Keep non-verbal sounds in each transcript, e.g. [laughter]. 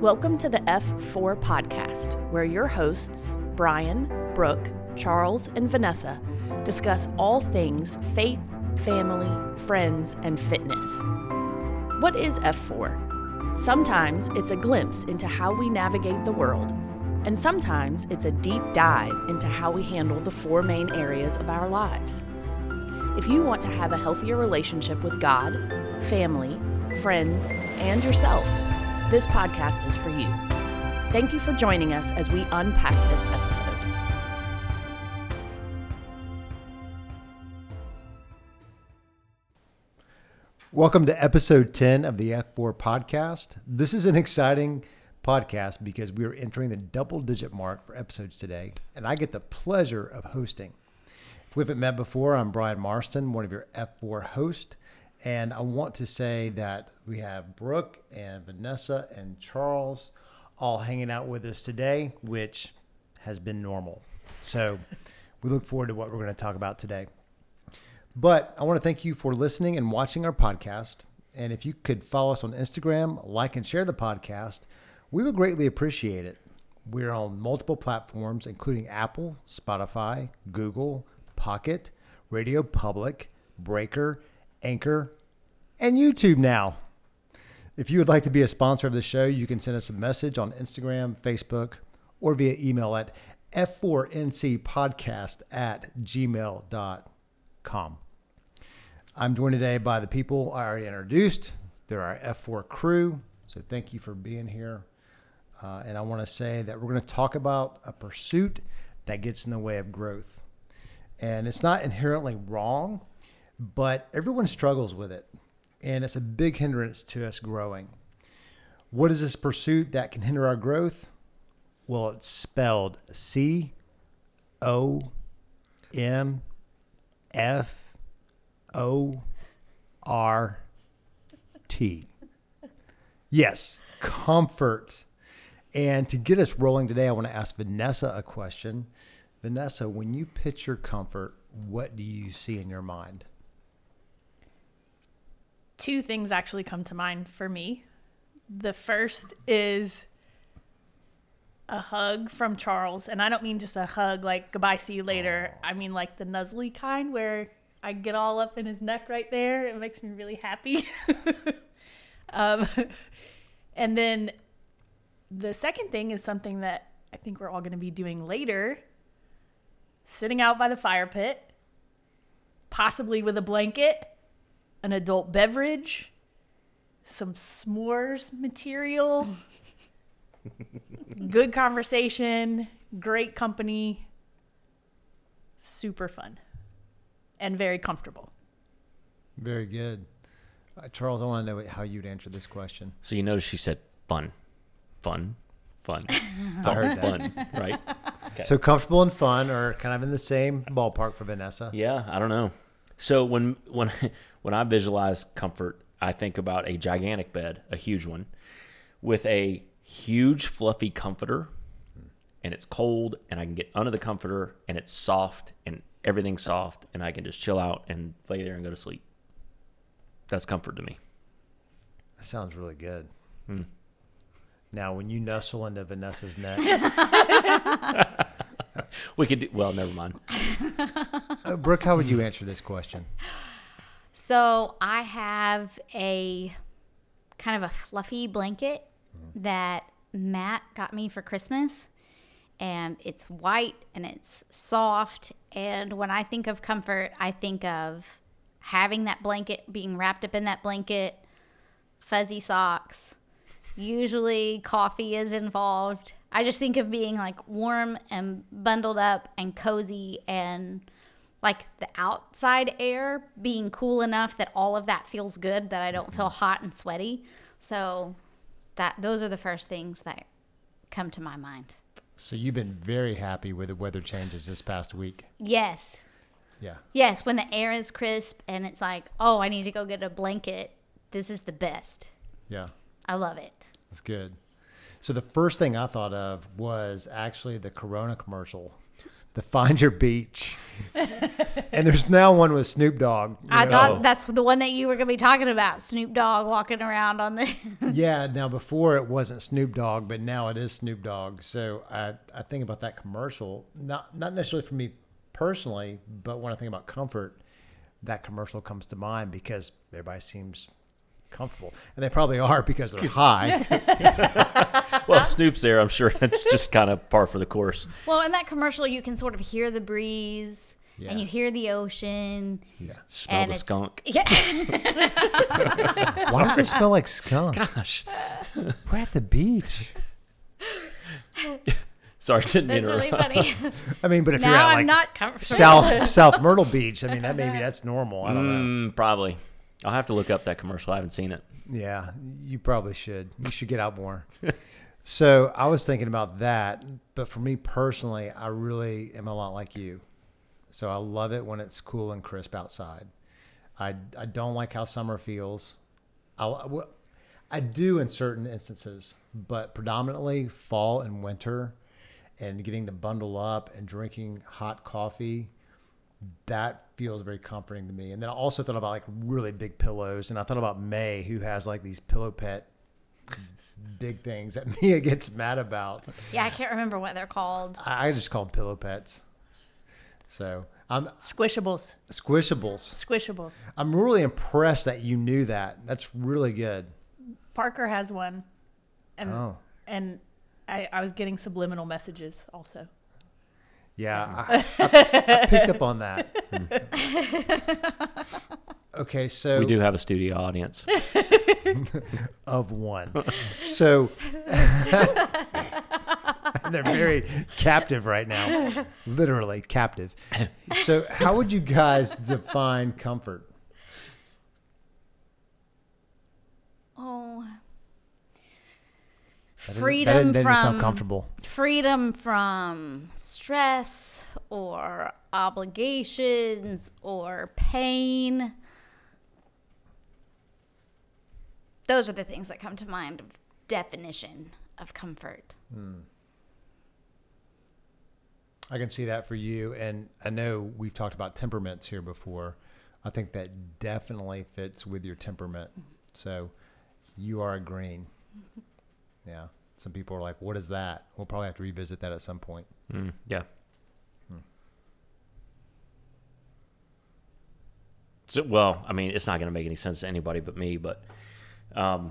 Welcome to the F4 podcast, where your hosts, Brian, Brooke, Charles, and Vanessa, discuss all things faith, family, friends, and fitness. What is F4? Sometimes it's a glimpse into how we navigate the world, and sometimes it's a deep dive into how we handle the four main areas of our lives. If you want to have a healthier relationship with God, family, friends, and yourself, this podcast is for you. Thank you for joining us as we unpack this episode. Welcome to episode 10 of the F4 podcast. This is an exciting podcast because we are entering the double digit mark for episodes today, and I get the pleasure of hosting. If we haven't met before, I'm Brian Marston, one of your F4 hosts, and I want to say that we have Brooke and Vanessa and Charles all hanging out with us today, which has been normal. So [laughs] we look forward to what we're going to talk about today. But I want to thank you for listening and watching our podcast. And if you could follow us on Instagram, like and share the podcast, we would greatly appreciate it. We're on multiple platforms, including Apple, Spotify, Google, Pocket, Radio Public, Breaker, Anchor, and YouTube now. If you would like to be a sponsor of the show, you can send us a message on Instagram, Facebook, or via email at f4ncpodcast at gmail.com. I'm joined today by the people I already introduced. They're our F4 crew. So thank you for being here. Uh, and I want to say that we're going to talk about a pursuit that gets in the way of growth. And it's not inherently wrong, but everyone struggles with it. And it's a big hindrance to us growing. What is this pursuit that can hinder our growth? Well, it's spelled C O M F O R T. Yes, comfort. And to get us rolling today, I want to ask Vanessa a question. Vanessa, when you picture comfort, what do you see in your mind? Two things actually come to mind for me. The first is a hug from Charles, and I don't mean just a hug like goodbye, see you later. I mean like the nuzzly kind where I get all up in his neck right there. It makes me really happy. [laughs] um, [laughs] and then the second thing is something that I think we're all going to be doing later sitting out by the fire pit, possibly with a blanket, an adult beverage, some s'mores material, [laughs] good conversation, great company, super fun, and very comfortable. Very good. Uh, Charles, I want to know how you'd answer this question. So you notice she said fun, fun, fun. [laughs] I heard that. fun, right? [laughs] Okay. So comfortable and fun are kind of in the same ballpark for Vanessa. yeah, I don't know. So when when [laughs] when I visualize comfort, I think about a gigantic bed, a huge one, with a huge fluffy comforter, and it's cold, and I can get under the comforter, and it's soft, and everything's soft, and I can just chill out and lay there and go to sleep. That's comfort to me. That sounds really good. Hmm. Now, when you nestle into Vanessa's neck, [laughs] We could do well. Never mind. uh, Brooke, how would you answer this question? So I have a kind of a fluffy blanket that Matt got me for Christmas. And it's white and it's soft. And when I think of comfort, I think of having that blanket, being wrapped up in that blanket, fuzzy socks. Usually coffee is involved. I just think of being like warm and bundled up and cozy and like the outside air being cool enough that all of that feels good that I don't feel hot and sweaty. So that those are the first things that come to my mind. So you've been very happy with the weather changes this past week. Yes. Yeah. Yes, when the air is crisp and it's like, "Oh, I need to go get a blanket." This is the best. Yeah. I love it. It's good. So the first thing I thought of was actually the Corona commercial, the Find Your Beach. and there's now one with Snoop Dogg. I know. thought Oh. that's the one that you were going to be talking about. Snoop Dogg walking around on the. [laughs] yeah. Now before it wasn't Snoop Dogg, but now it is Snoop Dogg. So I I think about that commercial, not not necessarily for me personally, but when I think about comfort, that commercial comes to mind because everybody seems comfortable, and they probably are because they're high. [laughs] [laughs] Well, if Snoop's there. I'm sure [laughs] it's just kind of par for the course. well, in that commercial, you can sort of hear the breeze Yeah. and you hear the ocean. yeah. Smell and the skunk. [laughs] Yeah. Why does it smell like skunk? Gosh, We're at the beach. [laughs] sorry, didn't That's really funny. I mean, but if you're now at I'm like not comfortable. South South Myrtle Beach, I mean that maybe that's normal. I don't know. Mm, probably. I'll have to look up that commercial. I haven't seen it. Yeah, you probably should. You should get out more. So I was thinking about that, but for me personally, I really am a lot like you. So I love it when it's cool and crisp outside. I, I don't like how summer feels. I, I do in certain instances, but predominantly fall and winter and getting to bundle up and drinking hot coffee that feels very comforting to me. And then I also thought about like really big pillows, and I thought about May, who has like these pillow pet big things that [laughs] Mia gets mad about. Yeah, I can't remember what they're called. I I just call them pillow pets. So I'm Squishables. squishables. Squishables. I'm really impressed that you knew that. That's really good. Parker has one. And Oh. and I, I was getting subliminal messages also. Yeah, mm. I, I, I picked up on that. [laughs] Okay, so We do have a studio audience. [laughs] of one. So [laughs] they're very captive right now, literally captive. So, how would you guys define comfort? Oh. Freedom that from comfortable. freedom from stress or obligations or pain. Those are the things that come to mind of definition of comfort. Hmm. I can see that for you, and I know we've talked about temperaments here before. I think that definitely fits with your temperament. Mm-hmm. So, you are a green. [laughs] Yeah. Some people are like, "What is that?" We'll probably have to revisit that at some point. Mm, yeah. So, well, I mean, it's not going to make any sense to anybody but me. But um,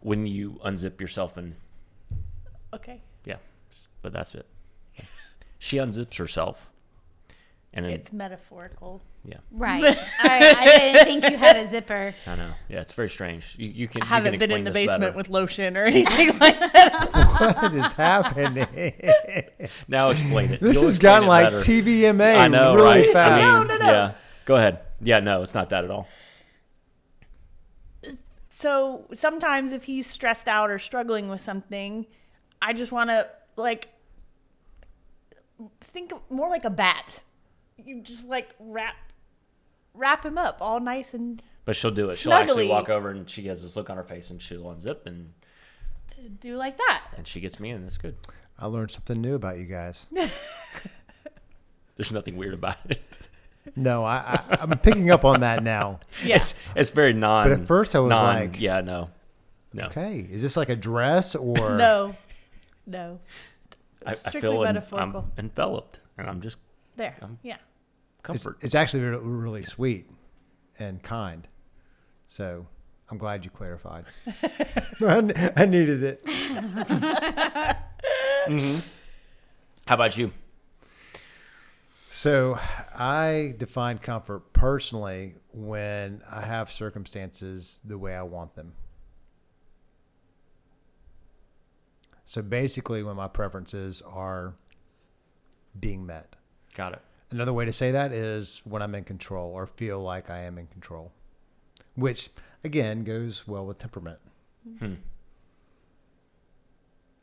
when you unzip yourself and Okay. yeah, but that's it. [laughs] She unzips herself, and then, It's metaphorical. yeah, Right. [laughs] I, I didn't think you had a zipper. I know. Yeah, it's very strange. You, you can. I haven't can been in the basement better. with lotion or anything [laughs] like that. [laughs] what is happening? Now explain it. This You'll has gotten like better. TVMA I know, really right? fast. I mean, No, no, no. Yeah, go ahead. Yeah, no, it's not that at all. so sometimes if he's stressed out or struggling with something, I just want to like think more like a bat. You just like wrap wrap him up all nice and But she'll do it. She'll actually walk over and she has this look on her face and she'll unzip and do like that. and she gets me in. That's good. I learned something new about you guys. [laughs] There's nothing weird about it. No, I, I I'm picking up on that now. [laughs] Yeah. It's it's very non. But at first I was non- like- yeah, no, no. Okay, is this like a dress or [laughs] No. No. I, I Strictly feel en- I'm metaphorical. enveloped and I'm just There. Um, Yeah. It's, comfort. it's actually really, really sweet and kind. So I'm glad you clarified. [laughs] I needed it. [laughs] How about you? So I define comfort personally when I have circumstances the way I want them. So basically, when my preferences are being met. Got it. Another way to say that is when I'm in control or feel like I am in control, which again goes well with temperament. Hmm.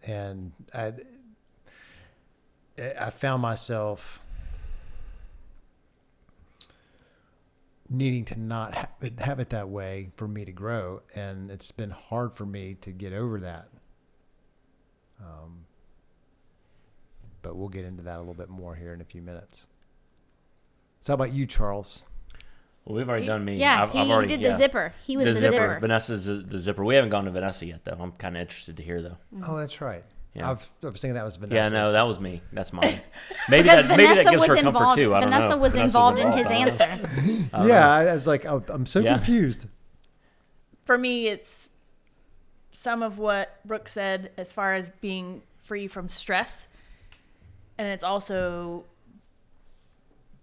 And I, I found myself needing to not have it, have it that way for me to grow. And it's been hard for me to get over that. Um, but we'll get into that a little bit more here in a few minutes. So how about you, Charles? Well, we've already done me. Yeah, I've, he I've already, did yeah. the zipper. He was the, the, zipper. zipper. Vanessa's the, the zipper. We haven't gone to Vanessa yet, though. I'm kind of interested to hear, though. Oh, mm-hmm. that's right. Yeah. I, was, I was thinking that was Vanessa. Yeah, no, that was me. That's mine. [laughs] Maybe because that, maybe Vanessa that gives was her comfort involved. too. I don't Vanessa know. was Vanessa's involved in his I don't know. answer. I [laughs] yeah. I, I was like, oh, I'm so Yeah. confused. For me, it's some of what Brooke said as far as being free from stress. And it's also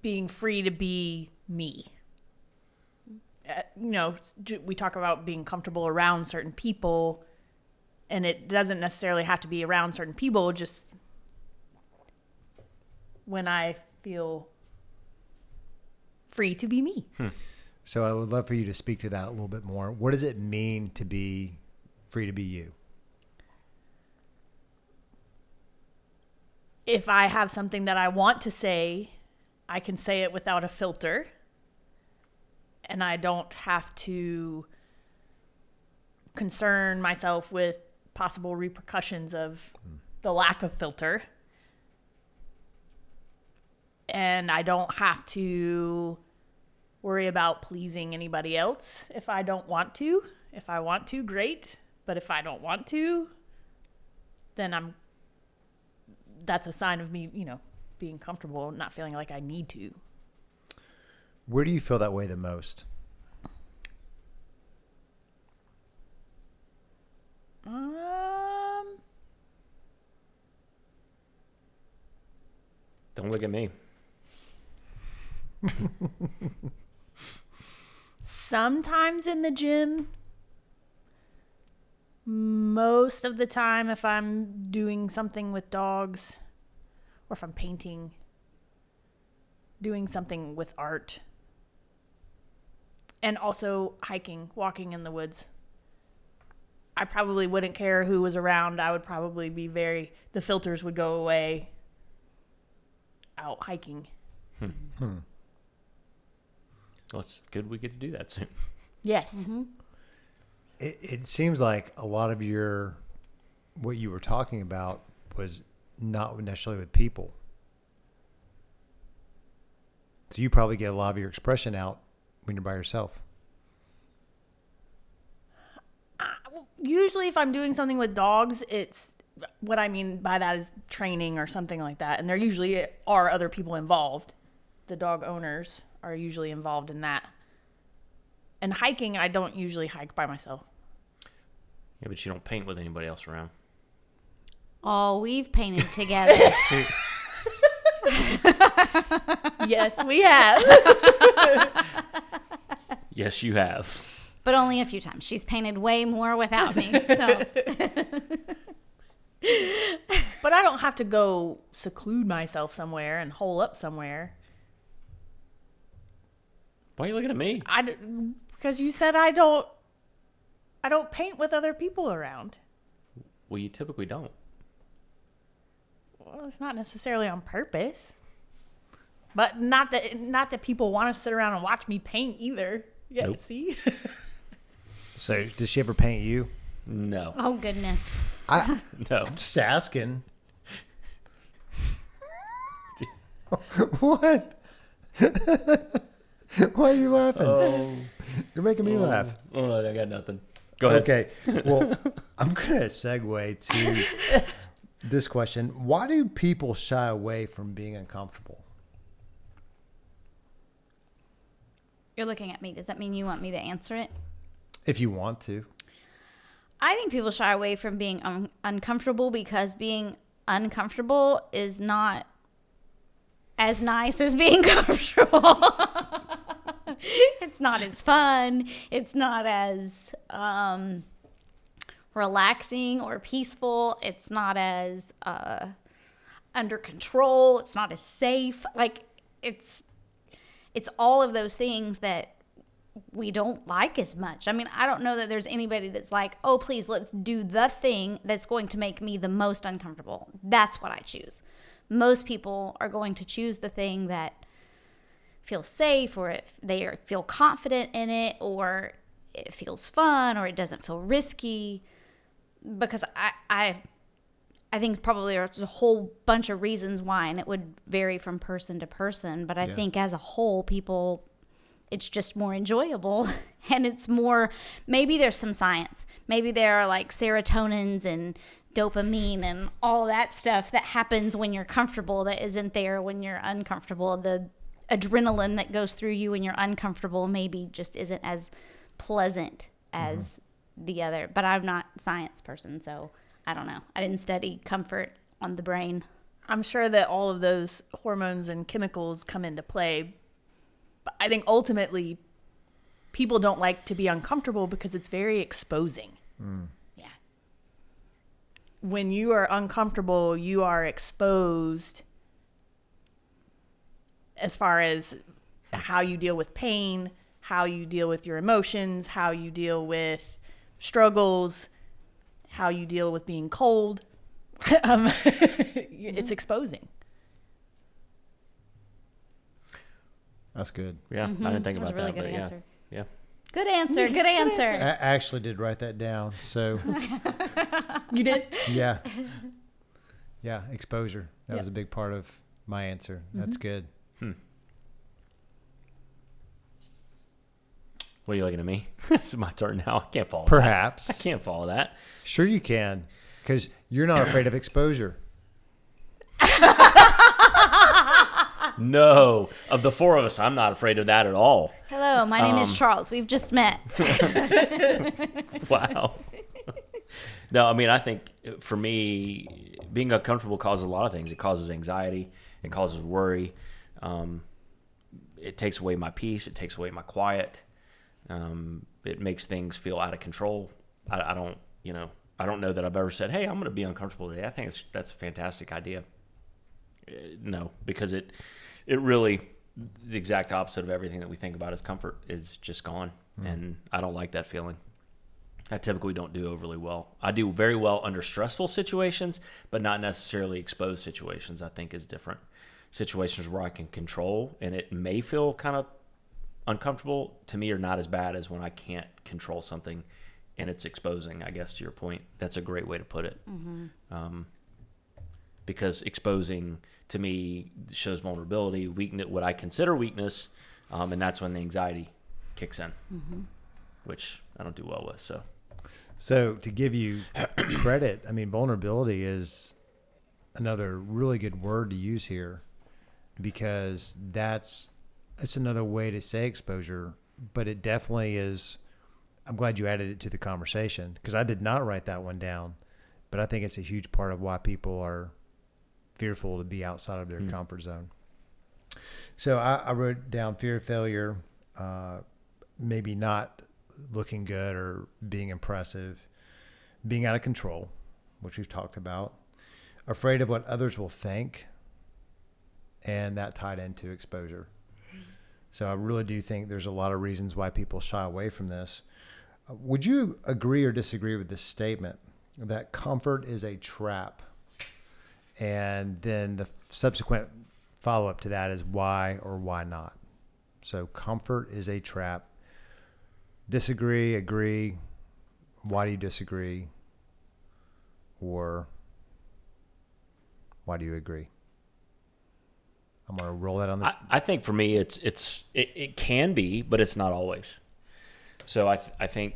being free to be me. Uh, you know, we talk about being comfortable around certain people, and it doesn't necessarily have to be around certain people, just when I feel free to be me. So I would love for you to speak to that a little bit more. What does it mean to be free to be you? If I have something that I want to say, I can say it without a filter. And I don't have to concern myself with possible repercussions of the lack of filter. And I don't have to worry about pleasing anybody else if I don't want to. If I want to, great. But if I don't want to, then I'm that's a sign of me, you know, being comfortable, not feeling like I need to. Where do you feel that way the most? Um, Don't look at me. [laughs] sometimes in the gym. Most of the time, if I'm doing something with dogs, or if I'm painting, doing something with art, and also hiking, walking in the woods. I probably wouldn't care who was around. I would probably be very, the filters would go away out hiking. Hmm. Well, it's good we get to do that soon. Yes. Mm-hmm. It, it seems like a lot of your, what you were talking about was not necessarily with people. So you probably get a lot of your expression out when you're by yourself. Uh, usually if I'm doing something with dogs, it's what I mean by that is training or something like that. And there usually are other people involved. The dog owners are usually involved in that. And hiking, I don't usually hike by myself. Yeah, but you don't paint with anybody else around. Oh, we've painted together. [laughs] [laughs] yes, we have. [laughs] Yes, you have. but only a few times. She's painted way more without me. So but I don't have to go seclude myself somewhere and hole up somewhere. Why are you looking at me? I d- because you said I don't I don't paint with other people around. Well, you typically don't. Well, it's not necessarily on purpose. But not that not that people want to sit around and watch me paint either. Yeah, Nope. see? [laughs] So does she ever paint you? No, Oh goodness. I, [laughs] no. Just asking. [laughs] what? Why are you laughing? Oh, You're making me oh. laugh. oh, I got nothing. Go ahead. Okay. Well, [laughs] I'm going to segue to this question. Why do people shy away from being uncomfortable? You're looking at me. Does that mean you want me to answer it? If you want to. I think people shy away from being un- uncomfortable because being uncomfortable is not as nice as being [laughs] comfortable. [laughs] it's not as fun. It's not as um, relaxing or peaceful. It's not as uh, under control. It's not as safe. Like it's it's all of those things that we don't like as much. I mean, I don't know that there's anybody that's like, oh, please, let's do the thing that's going to make me the most uncomfortable. That's what I choose. Most people are going to choose the thing that feels safe or if they are, feel confident in it or it feels fun or it doesn't feel risky because I, I I think probably there's a whole bunch of reasons why, and it would vary from person to person. But I Yeah. think as a whole, people, it's just more enjoyable [laughs] and it's more, maybe there's some science. Maybe there are like serotonins and dopamine and all that stuff that happens when you're comfortable that isn't there when you're uncomfortable. The adrenaline that goes through you when you're uncomfortable maybe just isn't as pleasant as mm-hmm. the other. But I'm not science person, so I don't know. I didn't study comfort on the brain. I'm sure that all of those hormones and chemicals come into play. But I think ultimately, people don't like to be uncomfortable because it's very exposing. Mm. Yeah. When you are uncomfortable, you are exposed as far as how you deal with pain, how you deal with your emotions, how you deal with struggles, how you deal with being cold. [laughs] um, [laughs] it's mm-hmm. exposing. That's good. Yeah, I didn't mm-hmm. think That was about a really that, good but answer. yeah, yeah. Good answer. [laughs] Good answer. I actually did write that down. So You did? yeah, yeah, exposure. That Yep. was a big part of my answer. That's mm-hmm. good. What are you looking at me? [laughs] [laughs] it's my turn now. I can't follow. that. Perhaps. I can't follow that. Sure, you can, because you're not afraid of exposure. [laughs] No, of the four of us, I'm not afraid of that at all. Hello, my name is Um, Charles. We've just met. Wow. no, I mean, I think for me, being uncomfortable causes a lot of things. It causes anxiety. It causes worry. Um, it takes away my peace. It takes away my quiet. Um, it makes things feel out of control. I, I don't, you know, I don't know that I've ever said, "Hey, I'm going to be uncomfortable today." I think it's, that's a fantastic idea. Uh, no, because it, it really, the exact opposite of everything that we think about as comfort is just gone, and I don't like that feeling. I typically don't do overly well. I do very well under stressful situations, but not necessarily exposed situations. I think is different. Situations where I can control and it may feel kind of uncomfortable to me are not as bad as when I can't control something and it's exposing. I guess to your point, that's a great way to put it. Um, because exposing to me shows vulnerability, weakness, what I consider weakness, um, and that's when the anxiety kicks in, which I don't do well with. So. So to give you [coughs] credit, I mean, vulnerability is another really good word to use here because that's it's another way to say exposure, but it definitely is. I'm glad you added it to the conversation because I did not write that one down, but I think it's a huge part of why people are fearful to be outside of their comfort zone. So I, I wrote down fear of failure, uh, maybe not looking good or being impressive, being out of control, which we've talked about, afraid of what others will think, and that tied into exposure. So I really do think there's a lot of reasons why people shy away from this. Uh, Would you agree or disagree with this statement that comfort is a trap? And then the subsequent follow up to that is why or why not. So comfort is a trap. Disagree, agree. Why do you disagree? Or why do you agree? I'm gonna roll that on the. I, I think for me, it's it's it, it can be, but it's not always. So I th- I think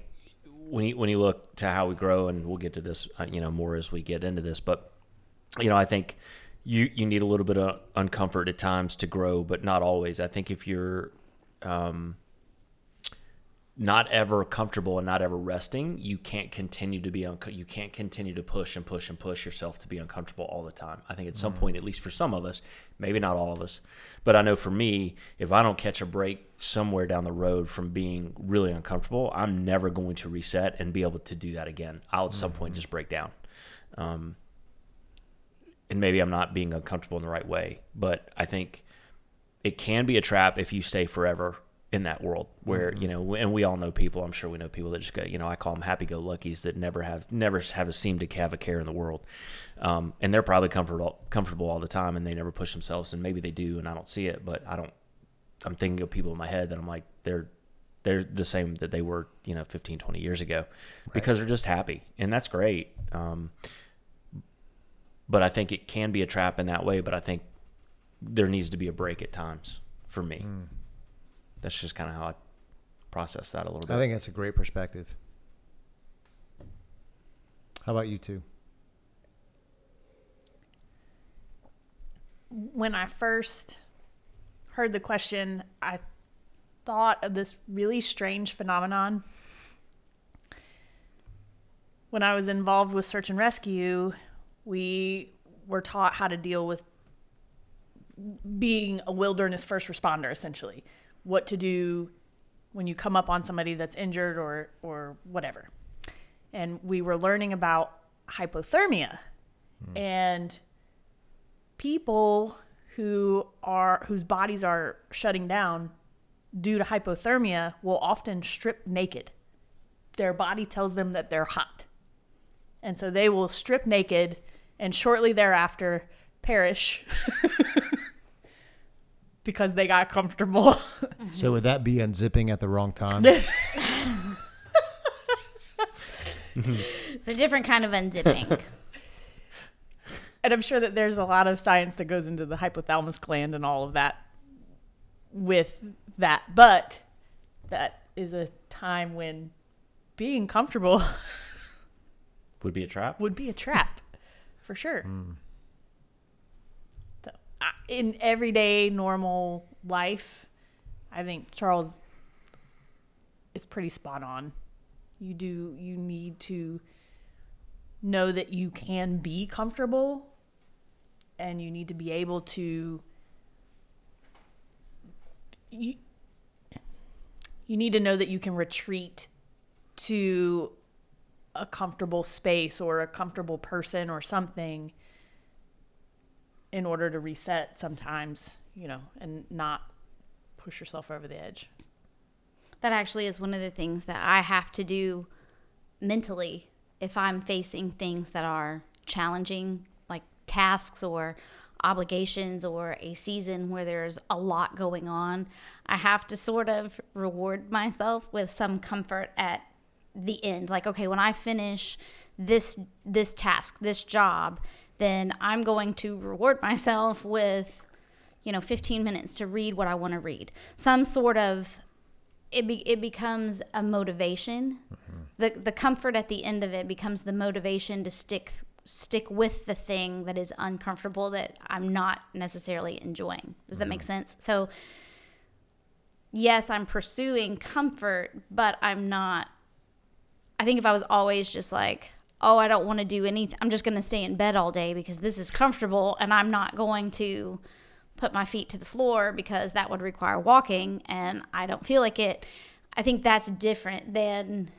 when you when you look to how we grow, and we'll get to this, uh, you know, more as we get into this, but you know, I think you you need a little bit of uncomfort at times to grow, but not always. I think if you're um, not ever comfortable and not ever resting, you can't continue to be unco- you can't continue to push and push and push yourself to be uncomfortable all the time. I think at some point, at least for some of us, maybe not all of us, but I know for me, if I don't catch a break somewhere down the road from being really uncomfortable, I'm never going to reset and be able to do that again. I'll at some point just break down. Um, and maybe I'm not being uncomfortable in the right way, but I think it can be a trap if you stay forever in that world where you know and we all know people i'm sure we know people that just go you know i call them happy-go-luckies that never have never have a seem to have a care in the world um, and they're probably comfortable comfortable all the time and they never push themselves and maybe they do and i don't see it but i don't i'm thinking of people in my head that i'm like they're they're the same that they were you know 15 20 years ago because they're just happy and that's great um, but I think it can be a trap in that way. But I think there needs to be a break at times for me. That's just kind of how I process that a little bit. I think that's a great perspective. How about you two? when I first heard the question, I thought of this really strange phenomenon. When I was involved with search and rescue, we were taught how to deal with being a wilderness first responder essentially. What to do when you come up on somebody that's injured or or whatever. And we were learning about hypothermia. Hmm. And people who are whose bodies are shutting down due to hypothermia will often strip naked. Their body tells them that they're hot. And so they will strip naked and shortly thereafter perish [laughs] because they got comfortable. [laughs] So would that be unzipping at the wrong time? [laughs] It's a different kind of unzipping. and I'm sure that there's a lot of science that goes into the hypothalamus gland and all of that with that. But that is a time when being comfortable [laughs] Would be a trap. would be a trap for sure. So, I, in everyday normal life, I think Charles is pretty spot on. You do you need to know that you can be comfortable and you need to be able to you, you need to know that you can retreat to a comfortable space or a comfortable person or something in order to reset sometimes, you know, and not push yourself over the edge. that actually is one of the things that I have to do mentally if I'm facing things that are challenging, like tasks or obligations or a season where there's a lot going on. I have to sort of reward myself with some comfort at the end. Like, okay, when I finish this this task, this job, then I'm going to reward myself with you know 15 minutes to read what I want to read. Some sort of it be, it becomes a motivation. Mm-hmm. The the comfort at the end of it becomes the motivation to stick stick with the thing that is uncomfortable that I'm not necessarily enjoying. Does that make mm-hmm. sense? So yes, I'm pursuing comfort, but I'm not I think if I was always just like, oh, I don't want to do anything, I'm just going to stay in bed all day because this is comfortable and I'm not going to put my feet to the floor because that would require walking and I don't feel like it. I think that's different than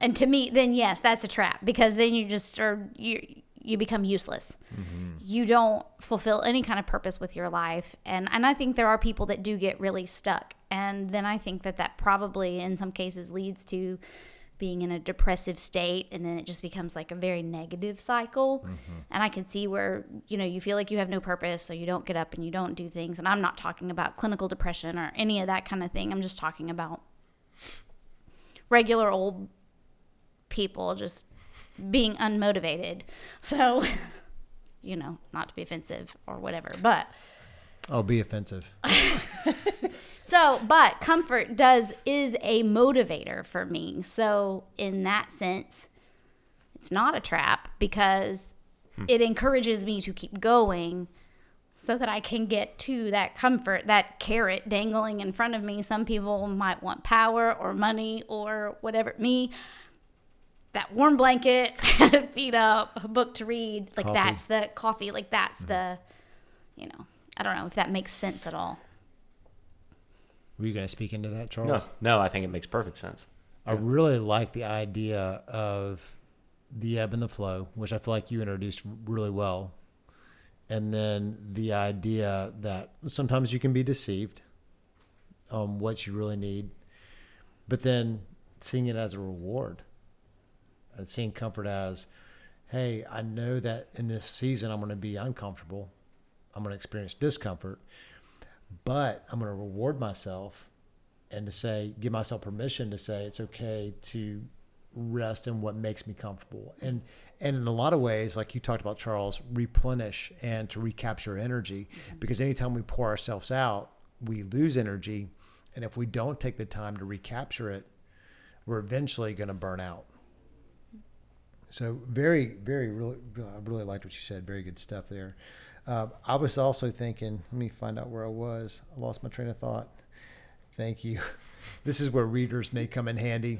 and to me then yes, that's a trap because then you just are you you become useless. Mm-hmm. You don't fulfill any kind of purpose with your life and and I think there are people that do get really stuck and then I think that that probably in some cases leads to being in a depressive state and then it just becomes like a very negative cycle. Mm-hmm. And i can see where you know you feel like you have no purpose so you don't get up and you don't do things. And i'm not talking about clinical depression or any of that kind of thing. I'm just talking about regular old people just being unmotivated. [laughs] So you know not to be offensive or whatever but Oh, be offensive. [laughs] So, but comfort does is a motivator for me. So, in that sense, it's not a trap because hmm. it encourages me to keep going so that I can get to that comfort, that carrot dangling in front of me. Some people might want power or money or whatever. Me, that warm blanket, [laughs] feet up, a book to read, like Coffee. that's the coffee, like that's mm-hmm. the, you know, I don't know if that makes sense at all. Were you going to speak into that, Charles? No, no, I think it makes perfect sense. I really like the idea of the ebb and the flow, which I feel like you introduced really well. And then the idea that sometimes you can be deceived on what you really need, but then seeing it as a reward, and seeing comfort as, hey, I know that in this season I'm going to be uncomfortable, I'm going to experience discomfort, but I'm going to reward myself and to say, give myself permission to say it's okay to rest in what makes me comfortable. And and in a lot of ways, like you talked about, Charles, replenish and to recapture energy. Mm-hmm. Because anytime we pour ourselves out, we lose energy. And if we don't take the time to recapture it, we're eventually going to burn out. So very, very, really, I really liked what you said. Very good stuff there. Uh, I was also thinking. Let me find out where I was. I lost my train of thought. Thank you. [laughs] This is where readers may come in handy.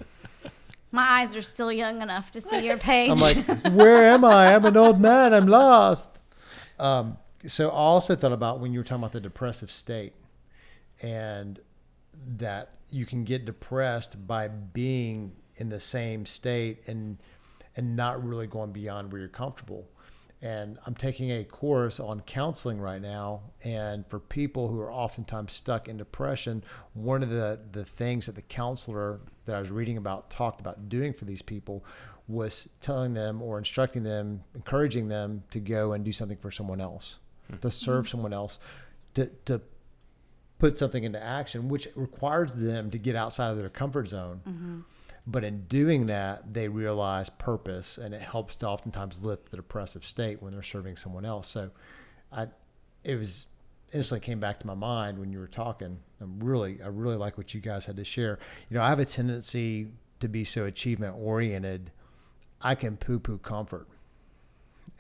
My eyes are still young enough to see your page. I'm like, [laughs] where am I? I'm an old man. I'm lost. Um, so I also thought about when you were talking about the depressive state, and that you can get depressed by being in the same state and and not really going beyond where you're comfortable. And I'm taking a course on counseling right now. And for people who are oftentimes stuck in depression, one of the, the things that the counselor that I was reading about talked about doing for these people was telling them or instructing them, encouraging them to go and do something for someone else, hmm. to serve someone else, to, to put something into action, which requires them to get outside of their comfort zone. Mm-hmm. But in doing that, they realize purpose, and it helps to oftentimes lift the depressive state when they're serving someone else. So, I, it was instantly came back to my mind when you were talking. I'm really, I really like what you guys had to share. You know, I have a tendency to be so achievement oriented. I can poo poo comfort,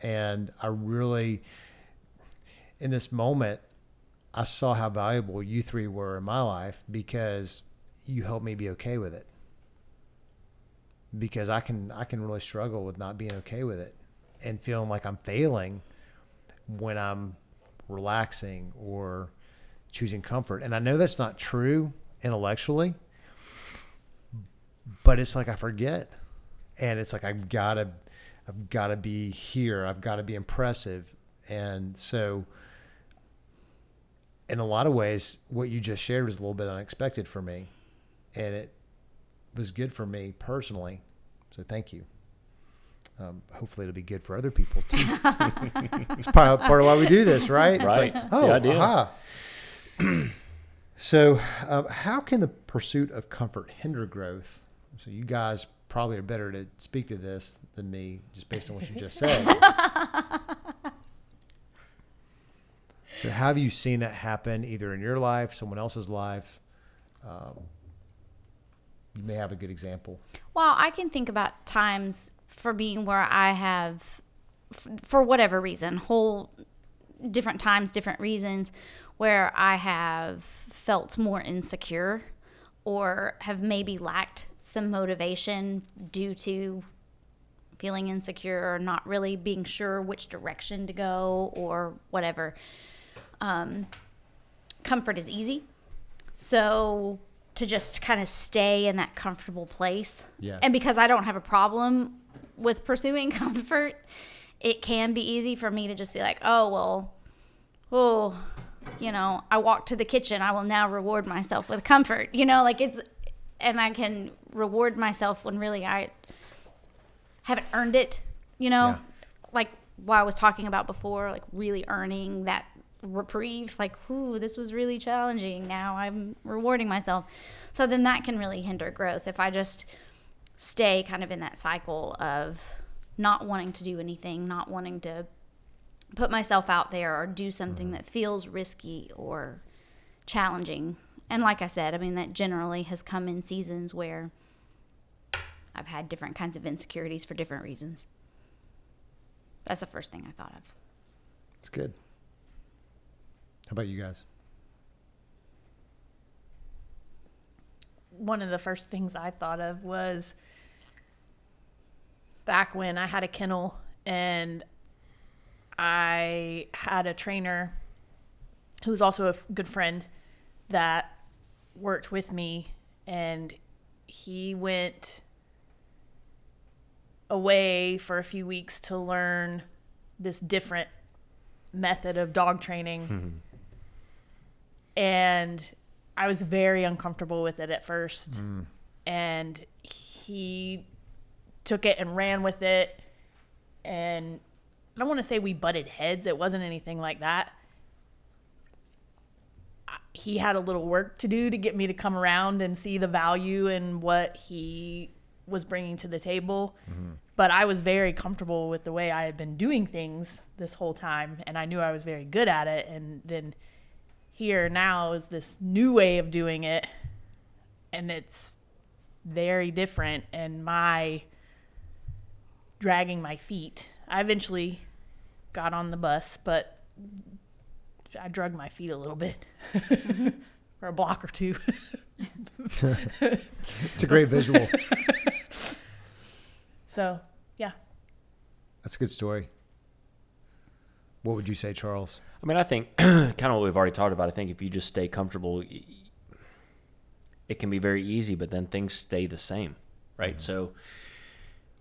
and I really, in this moment, I saw how valuable you three were in my life because you helped me be okay with it because I can I can really struggle with not being okay with it and feeling like I'm failing when I'm relaxing or choosing comfort. And I know that's not true intellectually, but it's like I forget. And it's like I've got to I've got to be here. I've got to be impressive. And so in a lot of ways what you just shared was a little bit unexpected for me. And it was good for me personally. So thank you. Um, hopefully, it'll be good for other people too. [laughs] it's part, part of why we do this, right? It's Right. like, oh, aha. so, um, how can the pursuit of comfort hinder growth? So, you guys probably are better to speak to this than me, just based on what you just said. [laughs] so, have you seen that happen either in your life, someone else's life? Um, you may have a good example. Well, I can think about times for being where I have, for whatever reason, whole different times, different reasons, where I have felt more insecure or have maybe lacked some motivation due to feeling insecure or not really being sure which direction to go or whatever. Um, comfort is easy. So to just kind of stay in that comfortable place. Yeah. And because I don't have a problem with pursuing [laughs] comfort, it can be easy for me to just be like, oh, well, oh, you know, I walked to the kitchen. I will now reward myself with comfort. You know, like it's, and I can reward myself when really I haven't earned it, you know, Yeah. like what I was talking about before, like really earning that reprieve, like, ooh, this was really challenging. Now I'm rewarding myself. So then that can really hinder growth if I just stay kind of in that cycle of not wanting to do anything, not wanting to put myself out there or do something mm-hmm. that feels risky or challenging. And like I said, I mean, that generally has come in seasons where I've had different kinds of insecurities for different reasons. That's the first thing I thought of. It's good. How about you guys? one of the first things I thought of was back when I had a kennel and I had a trainer who was also a f- good friend that worked with me and he went away for a few weeks to learn this different method of dog training hmm. And I was very uncomfortable with it at first. Mm. And he took it and ran with it. And I don't want to say we butted heads, it wasn't anything like that. He had a little work to do to get me to come around and see the value and what he was bringing to the table. Mm-hmm. But I was very comfortable with the way I had been doing things this whole time, and I knew I was very good at it. And then here now is this new way of doing it, and it's very different. And my dragging my feet, I eventually got on the bus, but I drug my feet a little bit [laughs] for a block or two. It's a great visual. [laughs] so, yeah. That's a good story. What would you say, Charles? I mean, I think [clears throat] kind of what we've already talked about. I think if you just stay comfortable, it can be very easy, but then things stay the same, right? So,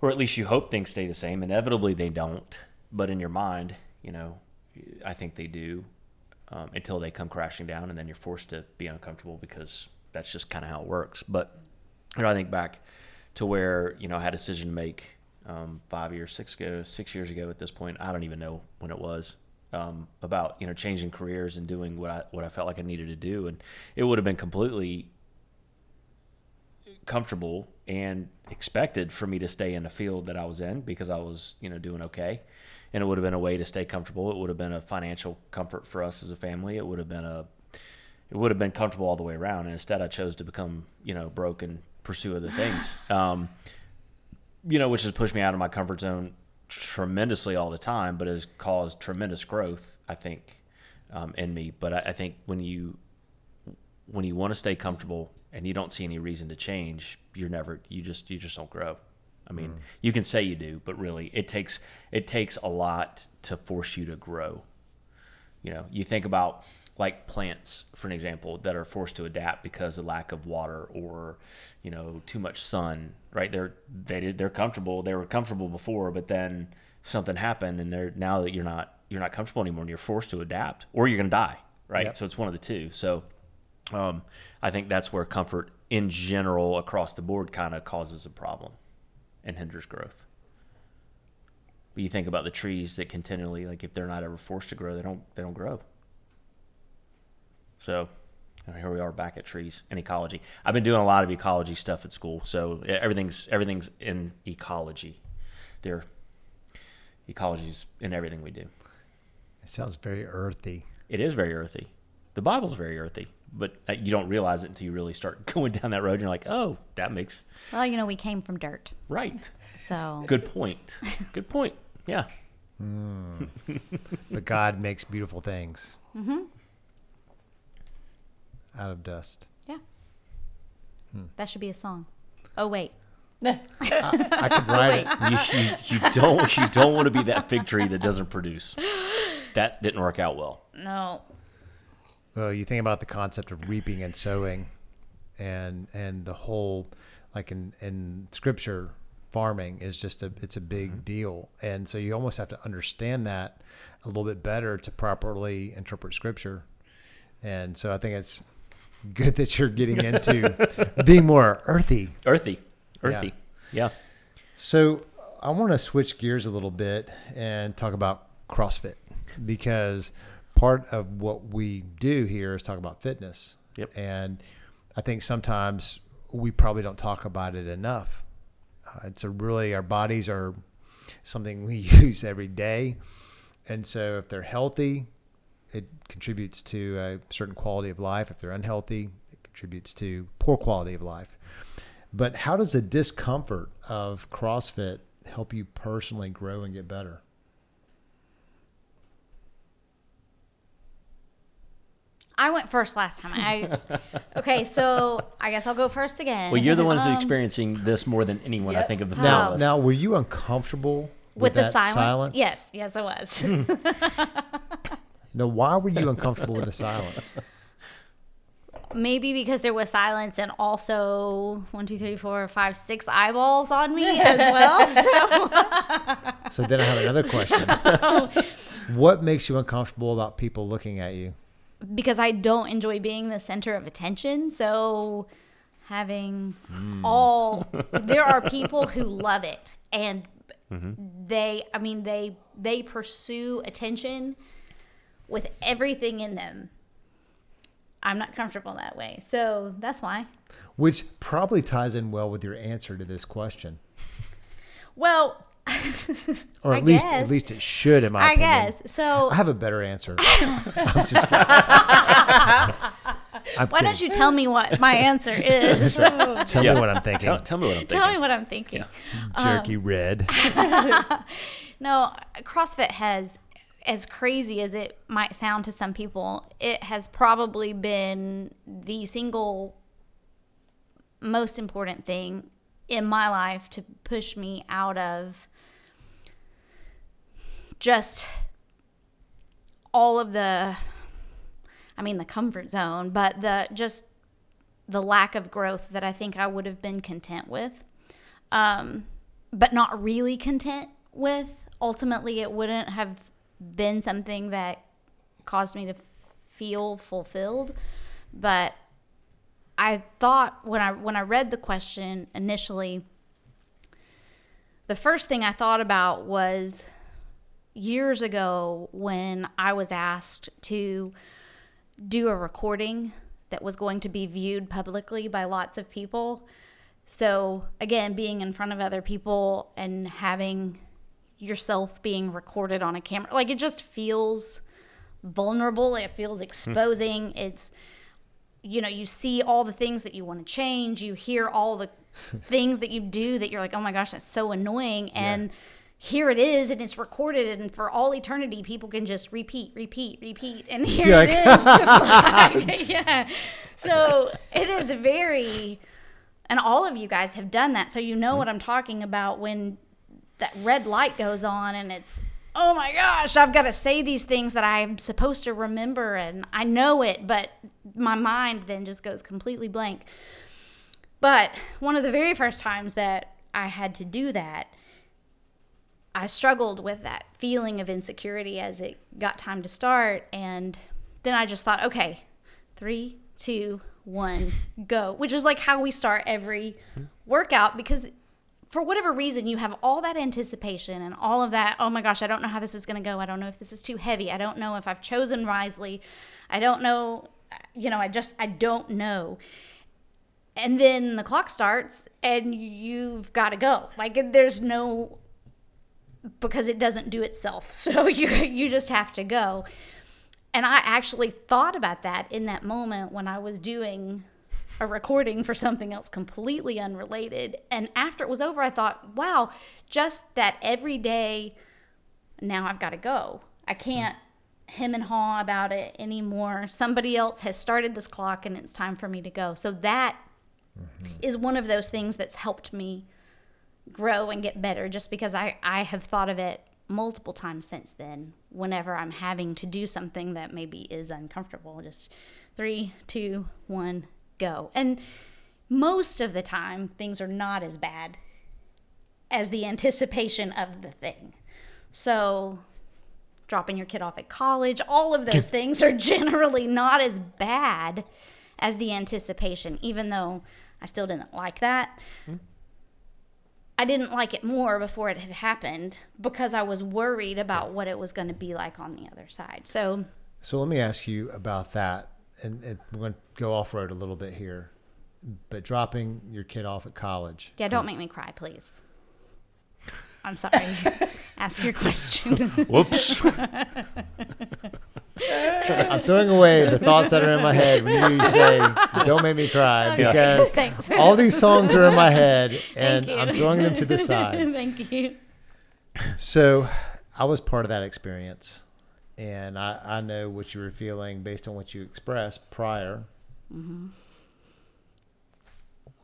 or at least you hope things stay the same. Inevitably, they don't, but in your mind, you know, I think they do um, until they come crashing down, and then you're forced to be uncomfortable because that's just kind of how it works. But you know, I think back to where you know I had a decision to make um, five years, six ago, six years ago. At this point, I don't even know when it was um, about you know changing careers and doing what I what I felt like I needed to do, and it would have been completely comfortable and expected for me to stay in the field that I was in because I was you know doing okay, and it would have been a way to stay comfortable. It would have been a financial comfort for us as a family. It would have been a it would have been comfortable all the way around. And instead, I chose to become, you know, broke and pursue other things. [sighs] Um, you know, which has pushed me out of my comfort zone tremendously all the time, but has caused tremendous growth, I think, um, in me. But I, I think when you when you want to stay comfortable and you don't see any reason to change, you're never you just you just don't grow. I mean, you can say you do, but really, it takes it takes a lot to force you to grow. You know, you think about like plants, for an example, that are forced to adapt because of lack of water or, you know, too much sun. Right? They're they did they're comfortable. They were comfortable before, but then something happened, and they're now that you're not you're not comfortable anymore, and you're forced to adapt, or you're gonna die. Right? Yep. So it's one of the two. So um, I think that's where comfort in general across the board kind of causes a problem and hinders growth. But you think about the trees that continually, like if they're not ever forced to grow, they don't they don't grow. So here we are back at trees and ecology. I've been doing a lot of ecology stuff at school, so everything's everything's in ecology. There, ecology's in everything we do. It sounds very earthy. It is very earthy. The Bible's very earthy, but uh, you don't realize it until you really start [laughs] going down that road. And you're like, oh, that makes Well, you know, we came from dirt. right. So Good point. Good point. Yeah. [laughs] But God makes beautiful things out of dust. yeah. Hmm. That should be a song. Oh wait. [laughs] I could oh, write it. You, you, you don't you don't want to be that fig tree that doesn't produce. That didn't work out well. No. Well, you think about the concept of reaping and sowing, and and the whole, like in in scripture, farming is just a it's a big mm-hmm. deal, and so you almost have to understand that a little bit better to properly interpret scripture, and so I think it's good that you're getting into being more earthy. Earthy. Earthy. Yeah. So I want to switch gears a little bit and talk about CrossFit because part of what we do here is talk about fitness. Yep. And I think sometimes we probably don't talk about it enough. Uh, it's a really, our bodies are something we [laughs] use every day. And so if they're healthy, it contributes to a certain quality of life. If they're unhealthy, it contributes to poor quality of life. But how does the discomfort of CrossFit help you personally grow and get better? I went first last time. I [laughs] okay, so I guess I'll go first again. Well, you're the ones Um, experiencing this more than anyone. I think of the four Now, of us. now, were you uncomfortable with, with the that silence? Yes, yes, it was. [laughs] [laughs] No, why were you uncomfortable with the silence? Maybe because there was silence and also one, two, three, four, five, six eyeballs on me as [laughs] well. So So then I have another question. [laughs] what makes you uncomfortable about people looking at you? because I don't enjoy being the center of attention. So having hmm. all [laughs] there are people who love it and mm-hmm. they I mean they they pursue attention with everything in them. I'm not comfortable that way. So that's why. Which probably ties in well with your answer to this question. Well, Or [laughs] I at least guess. at least it should in my opinion. I opinion. guess. So I have a better answer. [laughs] I'm just [laughs] I'm why don't kidding. you tell me what my answer is? Tell Yeah. me what I'm thinking. Tell, tell me what I'm thinking. Tell me what I'm thinking. Jerky Um, red. No, CrossFit has, as crazy as it might sound to some people, it has probably been the single most important thing in my life to push me out of just all of the I mean the comfort zone, but the just the lack of growth that I think I would have been content with. Um, but not really content with. Ultimately, it wouldn't have been something that caused me to feel fulfilled. But I thought when I when I read the question initially, the first thing I thought about was years ago when I was asked to do a recording that was going to be viewed publicly by lots of people. So, again, being in front of other people and having yourself being recorded on a camera, like it just feels vulnerable. It feels hmm. exposing. It's, you know, you see all the things that you want to change. You hear all the [laughs] things that you do that you're like, oh my gosh, that's so annoying. And here it is, and it's recorded, and for all eternity, people can just repeat, repeat, repeat. And [laughs] here You're it is, just [laughs] like, yeah. So it is very, and all of you guys have done that. So you know hmm. what I'm talking about when that red light goes on and it's oh my gosh i've got to say these things that i'm supposed to remember and i know it but my mind then just goes completely blank. But one of the very first times that i had to do that i struggled with that feeling of insecurity as it got time to start. And then i just thought okay three two one go which is like how we start every mm-hmm. workout because for whatever reason you have all that anticipation and all of that oh my gosh i don't know how this is going to go. I don't know if this is too heavy. I don't know if i've chosen wisely. I don't know you know i just i don't know. And then the clock starts and you've got to go. Like there's no because it doesn't do itself. [laughs] So you you just have to go. And i actually thought about that in that moment when i was doing a recording for something else completely unrelated. And after it was over, I thought, wow, just that every day, now I've got to go. I can't hem and haw about it anymore. Somebody else has started this clock and it's time for me to go. So that mm-hmm. is one of those things that's helped me grow and get better just because I, I have thought of it multiple times since then whenever I'm having to do something that maybe is uncomfortable. Just three, two, one, go. And most of the time, things are not as bad as the [laughs] anticipation of the thing. So, dropping your kid off at college, all of those things are [laughs] generally not as bad as the anticipation, even though I still didn't like that. Hmm? I didn't like it more before it had happened because I was worried about what it was going to be like on the other side. So, So let me ask you about that, and, and we're going to go off road a little bit here. But dropping your kid off at college. yeah, don't make me cry, please. I'm sorry. [laughs] Ask your question. Whoops. I'm throwing away the thoughts that are in my head when you say "Don't make me cry" Okay, because [laughs] thanks. all these songs are in my head, and. I'm throwing them to the [laughs] side. Thank you. So I was part of that experience, and I, I know what you were feeling based on what you expressed prior. Mm-hmm.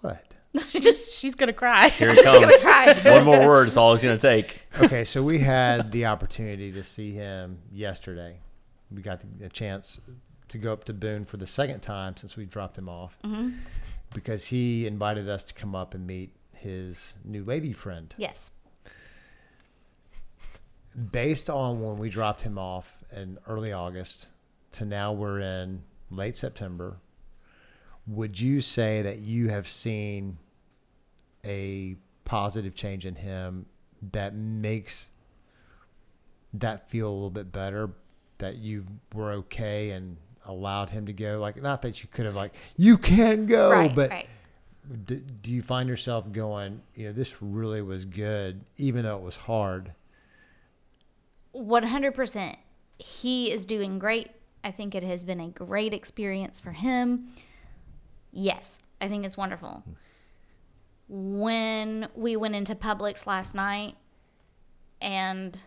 What? [laughs] She just she's gonna cry. Here [laughs] it Gonna comes. cry. One more word is all it's going to take. Okay, so we had [laughs] the opportunity to see him yesterday. We got a chance to go up to Boone for the second time since we dropped him off Mm-hmm. because he invited us to come up and meet his new lady friend. Yes. Based on when we dropped him off in early August to now we're in late September, would you say that you have seen a positive change in him that makes that feel a little bit better? That you were okay and allowed him to go? Like, not that you could have like, you can't go, right, but right. do, do you find yourself going, you know, this really was good, even though it was hard? 100%. He is doing great. I think it has been a great experience for him. Yes, I think it's wonderful. Hmm. When we went into Publix last night and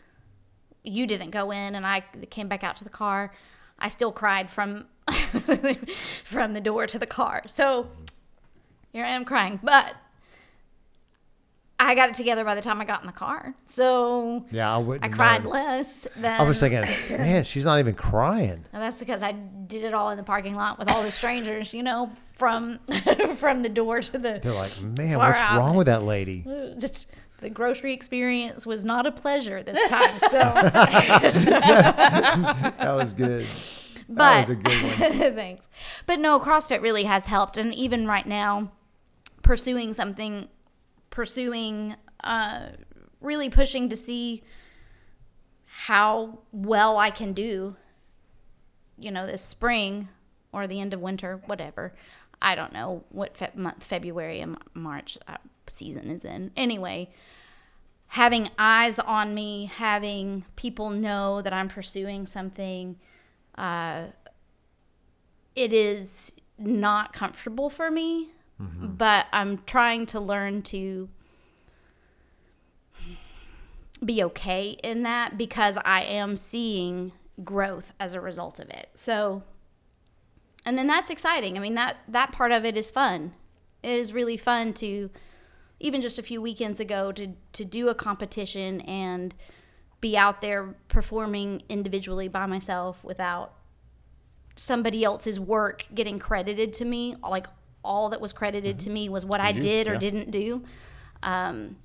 you didn't go in and I came back out to the car, I still cried from [laughs] from the door to the car. So here I am crying, but I got it together by the time I got in the car. So Yeah, I wouldn't. I cried less than I was thinking, [laughs] man, she's not even crying. and that's because I did it all in the parking lot with all the strangers, you know, from [laughs] from the door to the They're like, man, what's out. wrong with that lady? [laughs] just the grocery experience was not a pleasure this time. So, That was good. but That was a good one. thanks. But no, CrossFit really has helped, and even right now, pursuing something, pursuing, uh, really pushing to see how well I can do. You know, this spring or the end of winter, whatever. I don't know what fe- month, February and March uh, season is in. Anyway, having eyes on me, having people know that I'm pursuing something, uh, it is not comfortable for me, Mm-hmm. but I'm trying to learn to be okay in that because I am seeing growth as a result of it. So and then that's exciting. I mean that that part of it is fun. It is really fun to even just a few weekends ago to to do a competition and be out there performing individually by myself without somebody else's work getting credited to me. Like all that was credited to me was what I you, did or yeah. didn't do. Um,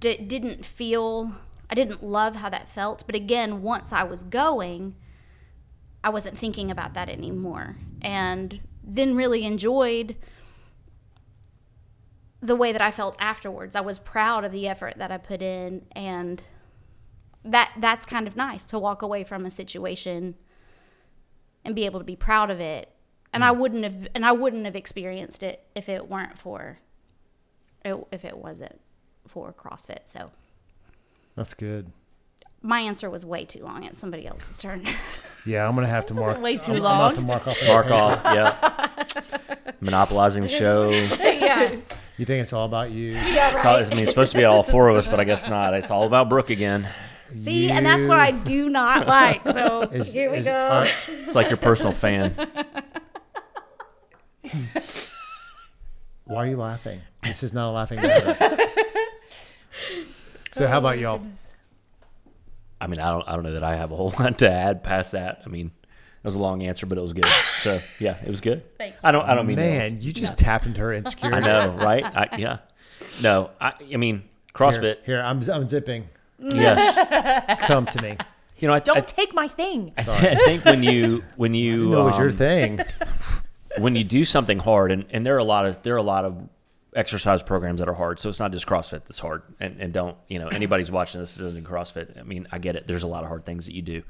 d- didn't feel I didn't love how that felt, but again, once I was going, I wasn't thinking about that anymore, and then really enjoyed the way that I felt afterwards. I was proud of the effort that I put in, and that that's kind of nice to walk away from a situation and be able to be proud of it. And I mm. wouldn't have and I wouldn't have experienced it if it weren't for if it wasn't for CrossFit. So That's good. my answer was way too long. It's somebody else's turn. [laughs] Yeah, I'm gonna have to mark. way too I'm, I'm have to long. mark off. [laughs] Mark off, yeah. [laughs] Monopolizing the show. yeah. You think it's all about you? Yeah, It's all- right. I mean, it's supposed to be all four of us, but I guess not. It's all about Brooke again. See, and that's what I do not like. So Is- here we is- go. are- It's like your personal fan. Why are you laughing? This is not a laughing matter. [laughs] so how about y'all? I mean, I don't, I don't know that I have a whole [laughs] lot to add past that. I mean, it was a long answer, but it was good. So yeah, it was good. Thanks. I don't, I don't mean. Man, you just tapped into her insecurity. I know, right? I, yeah. No, I, I mean, CrossFit. here, I'm I'm zipping. Yes. [laughs] Come to me. You know, I, Don't I, take my thing. I think when you when you You know, it's your um, thing. When you do something hard, and, and there are a lot of there are a lot of exercise programs that are hard. So it's not just CrossFit that's hard. And and don't you know anybody's watching this doesn't do CrossFit. I mean, I get it. There's a lot of hard things that you do.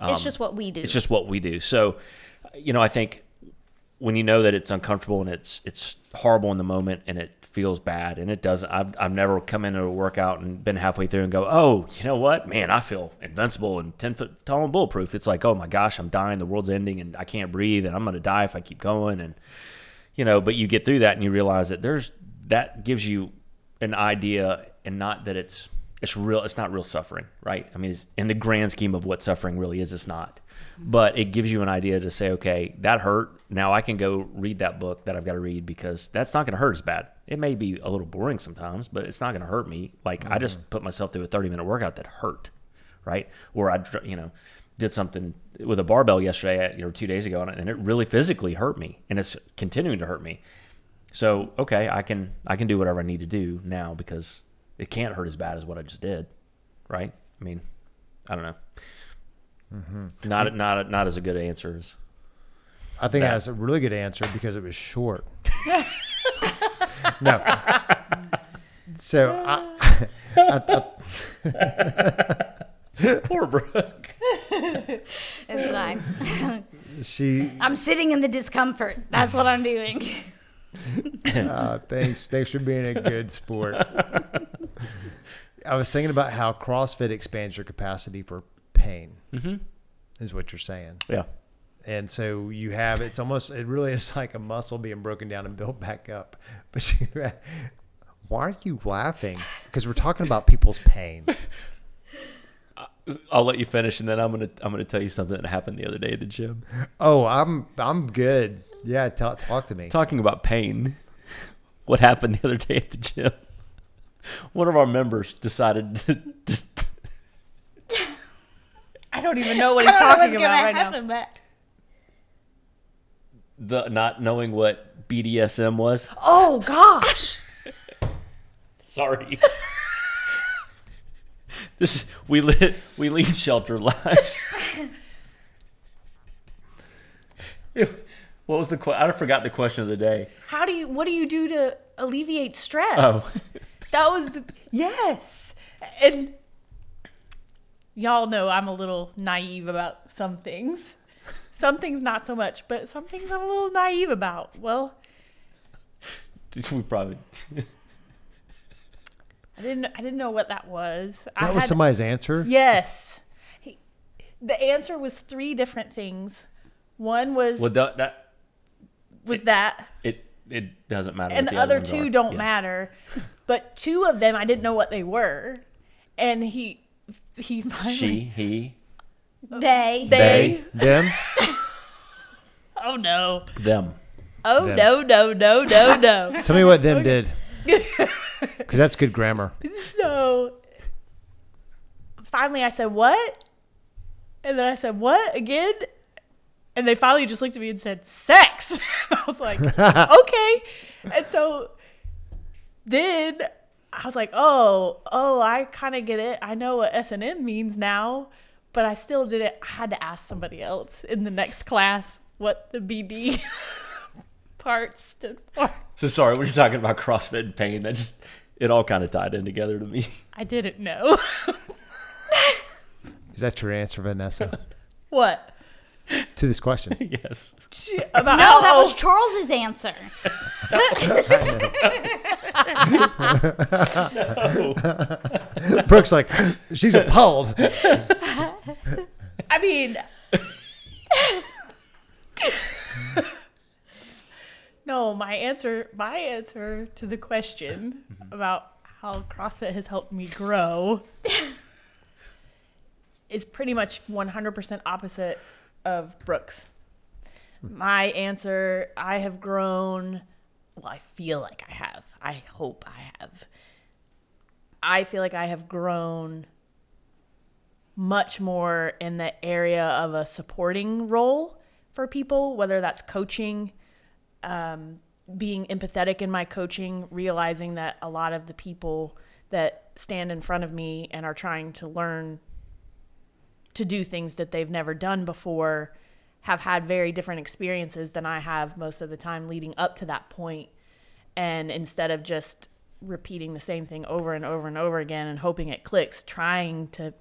it's um, just what we do. It's just what we do. So, you know, I think when you know that it's uncomfortable and it's it's horrible in the moment and it feels bad and it doesn't. I've I've never come into a workout and been halfway through and go, oh, you know what, man, I feel invincible and ten foot tall and bulletproof. It's like, oh my gosh, I'm dying, the world's ending, and I can't breathe, and I'm gonna die if I keep going, and you know. But you get through that and you realize that there's that gives you an idea, and not that it's it's real. It's not real suffering, right? I mean, it's, in the grand scheme of what suffering really is, it's not. But it gives you an idea to say, okay, that hurt. Now I can go read that book that I've got to read because that's not going to hurt as bad. It may be a little boring sometimes, but it's not going to hurt me. Like I just mm-hmm. put myself through a 30 minute workout that hurt, right? Or I, you know, did something with a barbell yesterday, uh, or two days ago, and it really physically hurt me, and it's continuing to hurt me. So okay, I can I can do whatever I need to do now because it can't hurt as bad as what I just did, right? I mean, I don't know. Mm-hmm. Not not not as a good answer as I think That. that's a really good answer because it was short. [laughs] no. So I, [laughs] poor Brooke. It's fine. She I'm sitting in the discomfort. That's what I'm doing. [laughs] Uh, thanks. Thanks for being a good sport. [laughs] I was thinking about how CrossFit expands your capacity for pain, Mm-hmm. is what you're saying. Yeah. And so you have, it's almost, it really is [laughs] like a muscle being broken down and built back up. But you, why are you laughing? Because we're talking about people's pain. I'll let you finish, and then I'm gonna I'm gonna tell you something that happened the other day at the gym. Oh, I'm, I'm good. Yeah. Talk, talk to me. Talking about pain, what happened the other day at the gym? One of our members decided to, to I don't even know what I he's don't know what's talking gonna about right now. but the not knowing what BDSM was. Oh gosh. [laughs] Sorry. [laughs] this we lit we lead shelter lives. [laughs] what was the question? I forgot the question of the day. How do you what do you do to alleviate stress? Oh. [laughs] That was the yes. And y'all know I'm a little naive about some things. Some things not so much, but some things I'm a little naive about. Well, We probably I didn't I didn't know what that was. I That was had- somebody's answer. Yes. He, the answer was three different things. One was well that, that was that it it doesn't matter. and what the other ones two are. don't Yeah. matter. But two of them I didn't know what they were. And he he finally She, he, they, they, Them? [laughs] Oh no. them. Oh Them. no, no, no, no, no. [laughs] Tell me what them did. [laughs] Because that's good grammar. so finally I said, What? And then I said, What again? And they finally just looked at me and said, Sex. [laughs] I was like, [laughs] Okay. And so then I was like, Oh, oh, I kind of get it. I know what S and M means now, but I still didn't. I had to ask somebody else in the next class what the BD [laughs] part stood for. So sorry, when you're talking about CrossFit and pain, that just it all kind of tied in together to me. I didn't know. Is that your answer, Vanessa, what? [laughs] to this question? [laughs] yes. [laughs] About No, that was Charles's answer. Brooke's like, she's appalled. I mean, no, my answer, my answer to the question mm-hmm. about how CrossFit has helped me grow is pretty much 100% opposite of Brooke's. My answer, I have grown, well, I feel like I have. I hope I have. I feel like I have grown much more in the area of a supporting role for people, whether that's coaching, um, being empathetic in my coaching, realizing that a lot of the people that stand in front of me and are trying to learn to do things that they've never done before have had very different experiences than I have most of the time leading up to that point. And instead of just repeating the same thing over and over and over again and hoping it clicks, trying to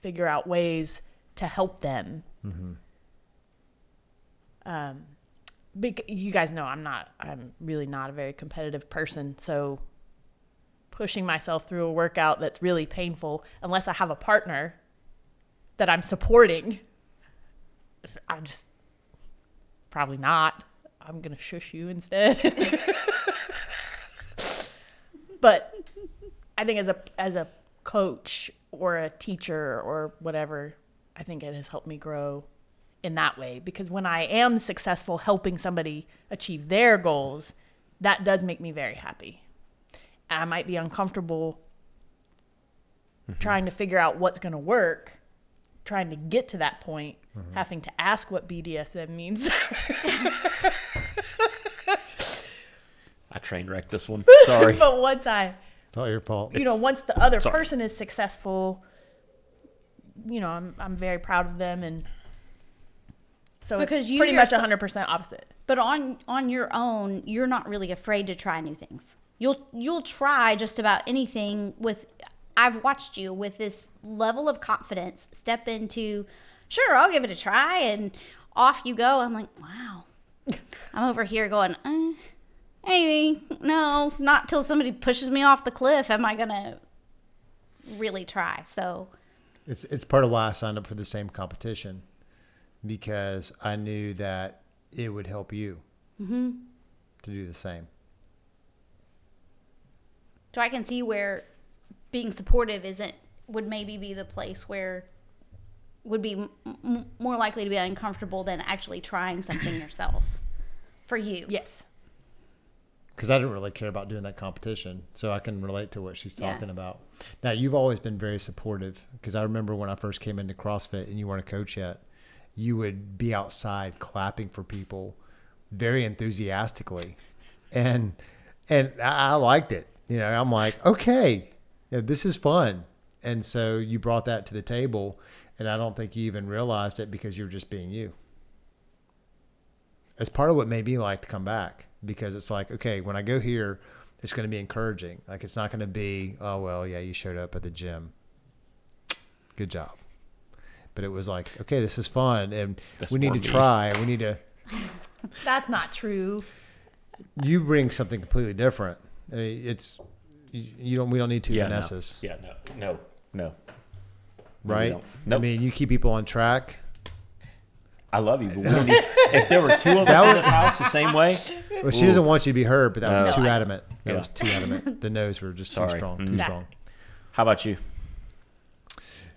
figure out ways to help them. Um, bec- you guys know I'm not. I'm really not a very competitive person, so pushing myself through a workout that's really painful, unless I have a partner that I'm supporting, I'm just probably not. I'm gonna shush you instead. [laughs] but I think as a as a coach or a teacher or whatever, I think it has helped me grow in that way because when I am successful helping somebody achieve their goals, that does make me very happy. And I might be uncomfortable mm-hmm. trying to figure out what's going to work, trying to get to that point, mm-hmm. having to ask what BDSM means. I train wrecked this one. [laughs] Sorry. but once I It's all your fault. you know, once the other sorry. person is successful, you know, I'm I'm very proud of them and so Because it's you pretty much 100% opposite. But on on your own, you're not really afraid to try new things. You'll you'll try just about anything with I've watched you with this level of confidence step into sure, I'll give it a try. And off you go. I'm like, wow. [laughs] I'm over here going, uh, maybe, no, not till somebody pushes me off the cliff am I going to really try. So, It's it's part of why I signed up for the same competition because I knew that it would help you Mm-hmm. to do the same. so I can see where being supportive isn't, would maybe be the place where would be m- m- more likely to be uncomfortable than actually trying something [laughs] yourself for you. Yes. Because I didn't really care about doing that competition, so I can relate to what she's Yeah. talking about. Now you've always been very supportive because I remember when I first came into CrossFit and you weren't a coach yet, you would be outside clapping for people very enthusiastically, and and I I liked it. You know, I'm like, okay, yeah, this is fun, and so you brought that to the table, and I don't think you even realized it because you were just being you. It's part of what made me like to come back because it's like, okay, when I go here, it's going to be encouraging. Like it's not going to be, oh well, yeah, you showed up at the gym. Good job. But it was like, okay, this is fun, and That's we need to me. try. We need to. [laughs] That's not true. You bring something completely different. I mean, it's you, you don't. We don't need two Yeah, no. Yeah, no, no, no. right? don't. I mean, you keep people on track. I love you, but we [laughs] don't need. if there were two of us in this house the same way, Well, she doesn't want you to be heard, but that was No. too adamant. That Yeah. was too adamant. [laughs] The no's were just too Sorry. strong. Too Mm. strong. how about you?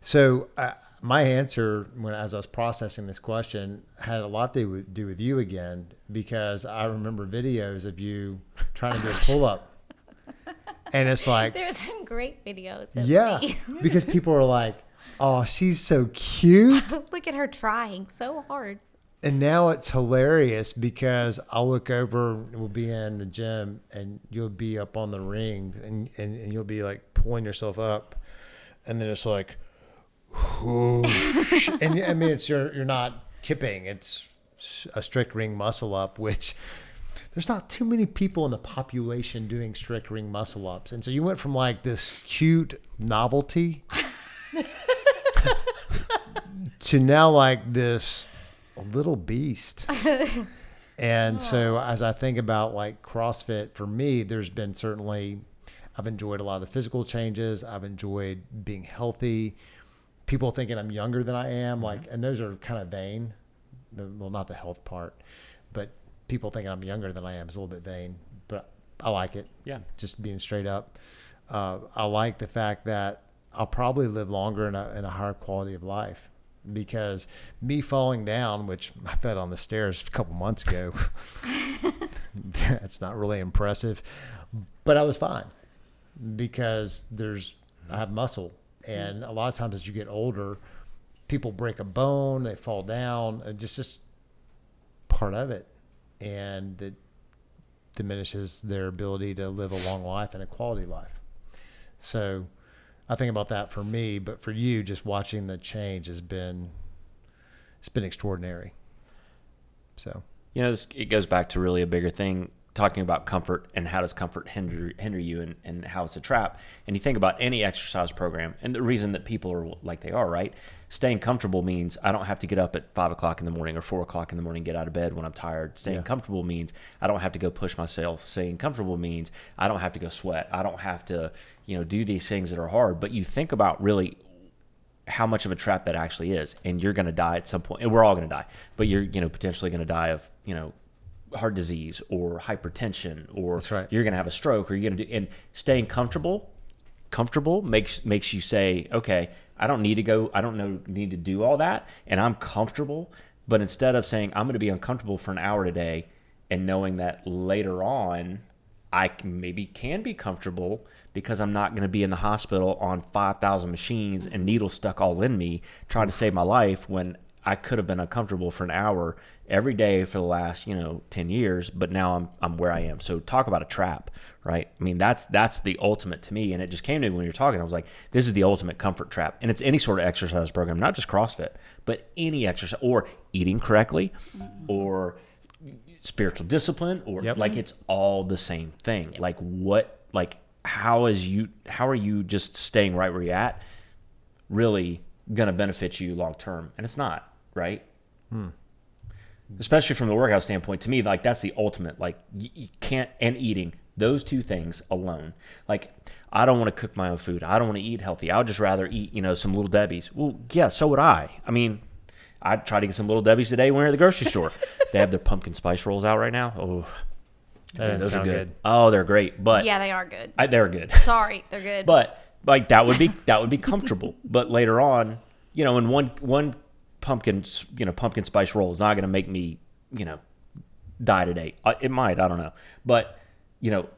So uh, my answer, when as I was processing this question, had a lot to do with, do with you again because I remember videos of you trying to do a [laughs] pull up, and it's [laughs] like, There's some great videos of yeah, [laughs] because people are like, "Oh, she's so cute," [laughs] Look at her trying so hard. and now it's hilarious because I'll look over, we'll be in the gym, and you'll be up on the ring, and and, and you'll be like pulling yourself up, and then it's like, and I mean, it's you're you're not kipping; it's a strict ring muscle up, which there's not too many people in the population doing strict ring muscle ups, and so you went from like this cute novelty [laughs] to now like this little beast. And [laughs] so as I think about like CrossFit for me, there's been certainly I've enjoyed a lot of the physical changes. I've enjoyed being healthy. People thinking I'm younger than I am, mm-hmm. like, and those are kind of vain. Well, not the health part, but people thinking I'm younger than I am is a little bit vain. But I like it. Yeah. just being straight up. Uh, I like the fact that I'll probably live longer in a, in a higher quality of life because me falling down, which I fell on the stairs a couple months ago, [laughs] that's not really impressive, but I was fine because there's I have muscle, and a lot of times as you get older, people break a bone, they fall down, and just just part of it, and it diminishes their ability to live a long life and a quality life. So I think about that for me, but for you, just watching the change has been it's been extraordinary. So You know, this, it goes back to really a bigger thing, talking about comfort and how does comfort hinder hinder you and, and how it's a trap. And you think about any exercise program, and the reason that people are like they are, right? Staying comfortable means I don't have to get up at five o'clock in the morning or four o'clock in the morning, get out of bed when I'm tired. Staying Yeah. comfortable means I don't have to go push myself. Staying comfortable means I don't have to go sweat. I don't have to, you know, do these things that are hard. But you think about really how much of a trap that actually is and you're going to die at some point and we're all going to die but you're you know potentially going to die of you know heart disease or hypertension or right. you're going to have a stroke or you're going to do and staying comfortable comfortable makes makes you say okay i don't need to go i don't know need to do all that and i'm comfortable but instead of saying i'm going to be uncomfortable for an hour today and knowing that later on i can, maybe can be comfortable because i'm not going to be in the hospital on 5000 machines and needles stuck all in me trying to save my life when i could have been uncomfortable for an hour every day for the last you know 10 years but now i'm i'm where i am. So talk about a trap right? I mean that's that's the ultimate to me. And it just came to me when you're talking. I was like this is the ultimate comfort trap. And it's any sort of exercise program not just crossfit but any exercise or eating correctly mm-hmm. or spiritual discipline or Yep. like it's all the same thing. Like what like how is you how are you just staying right where you're at really going to benefit you long term, and it's not, right? Hmm. Especially from the workout standpoint, to me, like that's the ultimate. Like you, you can't and eating those two things alone. Like I don't want to cook my own food. I don't want to eat healthy. I would just rather eat, you know, some little Debbie's. Well, yeah, so would I. I mean, I tried to get some little Debbie's today when we were at the grocery store. [laughs] they have their pumpkin spice rolls out right now. Oh, That doesn't those are sound good. Oh, they're great. But Yeah, they are good. I, they're good. [laughs] Sorry, they're good. But like that would be that would be comfortable. but later on, you know, in one one pumpkin you know pumpkin spice roll is not going to make me you know die today. It might, I don't know, but you know.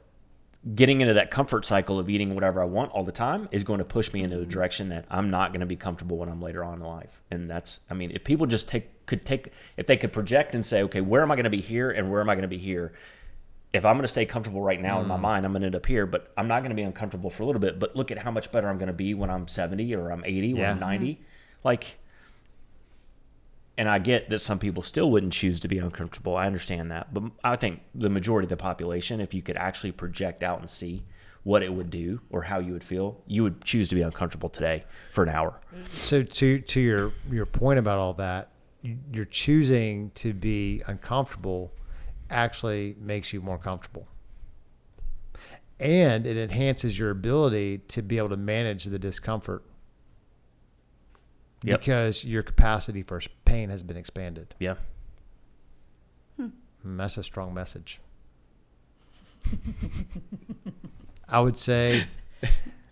Getting into that comfort cycle of eating whatever I want all the time is going to push me into a mm-hmm. direction that I'm not going to be comfortable when I'm later on in life. And that's, I mean, if people just take, could take, if they could project and say, okay, where am I going to be here and where am I going to be here? if I'm going to stay comfortable right now in my mm. mind, I'm going to end up here, but I'm not going to be uncomfortable for a little bit. But look at how much better I'm going to be when I'm 70 or I'm 80 or I'm 90. Mm-hmm. Like, and I get that some people still wouldn't choose to be uncomfortable. I understand that. But I think the majority of the population, if you could actually project out and see what it would do or how you would feel, you would choose to be uncomfortable today for an hour. So to to your your point about all that, you- you're choosing to be uncomfortable actually makes you more comfortable. And it enhances your ability to be able to manage the discomfort Yep. because your capacity for pain has been expanded. Yeah. Mm, that's a strong message. [laughs] I would say [laughs]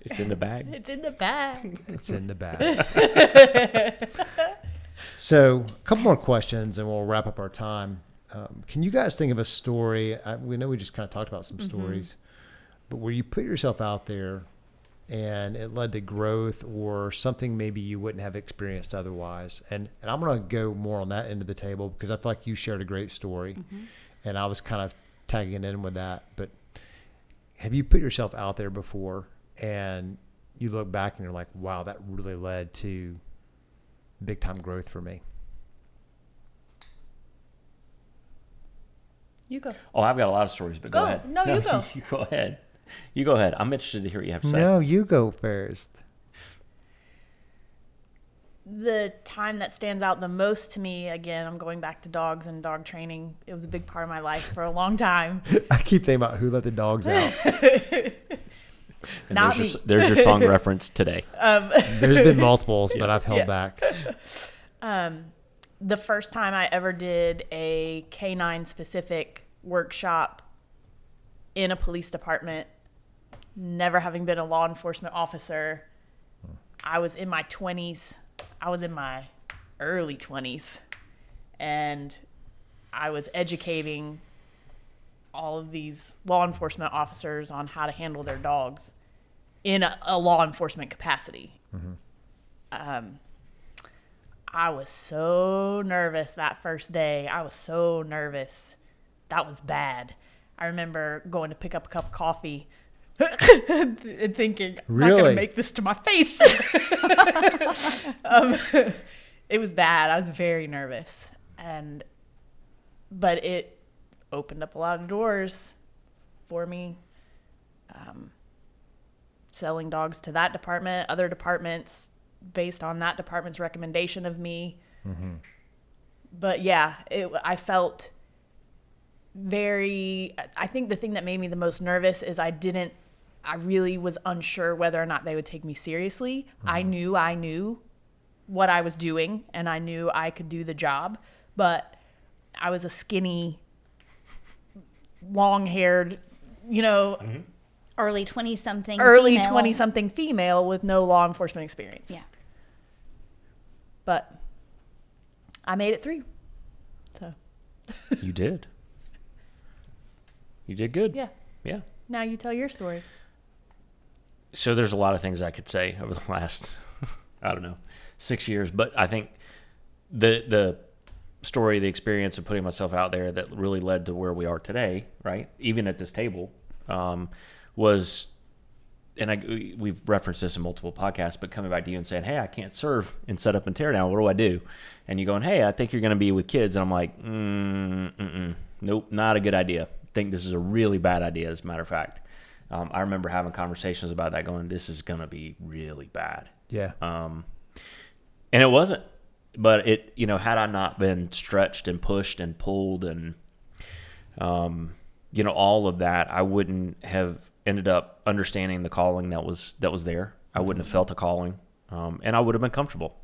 It's in the bag. It's in the bag. It's in the bag. so, a couple more questions, and we'll wrap up our time. Um, can you guys think of a story? I, we know we just kind of talked about some stories, but where you put yourself out there and it led to growth or something maybe you wouldn't have experienced otherwise. And and I'm going to go more on that end of the table because I feel like you shared a great story, mm-hmm. and I was kind of tagging in with that. But have you put yourself out there before and you look back and you're like, wow, that really led to big time growth for me? You go. Oh, I've got a lot of stories, but go, Go. ahead. No, you [laughs] go. [laughs] you go ahead. You go ahead. I'm interested to hear what you have to say. No, you go first. The time that stands out the most to me, again, I'm going back to dogs and dog training. It was a big part of my life for a long time. [laughs] I keep thinking about who let the dogs out. [laughs] And Not there's, your, there's your song [laughs] reference today. Um, there's been multiples, but I've held Yeah. back. Um, the first time I ever did a canine specific workshop in a police department, never having been a law enforcement officer, I was in my 20s. I was in my early 20s. And I was educating all of these law enforcement officers on how to handle their dogs in a, a law enforcement capacity. Um, I was so nervous that first day. I was so nervous. That was bad. I remember going to pick up a cup of coffee and [laughs] thinking, I'm not going to make this to my face. [laughs] um, [laughs] it was bad. I was very nervous. And, but it opened up a lot of doors for me. Um, selling dogs to that department, other departments based on that department's recommendation of me. But yeah, it, I felt very. I think the thing that made me the most nervous is I didn't. I really was unsure whether or not they would take me seriously. I mm-hmm. knew I knew what I was doing and I knew I could do the job, but I was a skinny, long haired, you know, mm-hmm. Early 20 something. early 20 something female with no law enforcement experience. Yeah. But I made it through. So, You did. You did good. yeah. Yeah. Now you tell your story. So there's a lot of things I could say over the [laughs] last, I don't know, six years, but I think the the story, the experience of putting myself out there that really led to where we are today, right? Even at this table, um, was, and I we- we've referenced this in multiple podcasts, but coming back to you and saying, "Hey, I can't serve in setup and tear down. What do I do?" And you going, "Hey, I think you're going to be with kids," and I'm like, mm, mm-mm, "Nope, not a good idea. Think this is a really bad idea." As a matter of fact, um, I remember having conversations about that, going, "This is going to be really bad." Yeah. Um, and it wasn't. But it, you know, had I not been stretched and pushed and pulled and, um, you know, all of that, I wouldn't have ended up understanding the calling that was that was there. I wouldn't have felt a calling, um, and I would have been comfortable,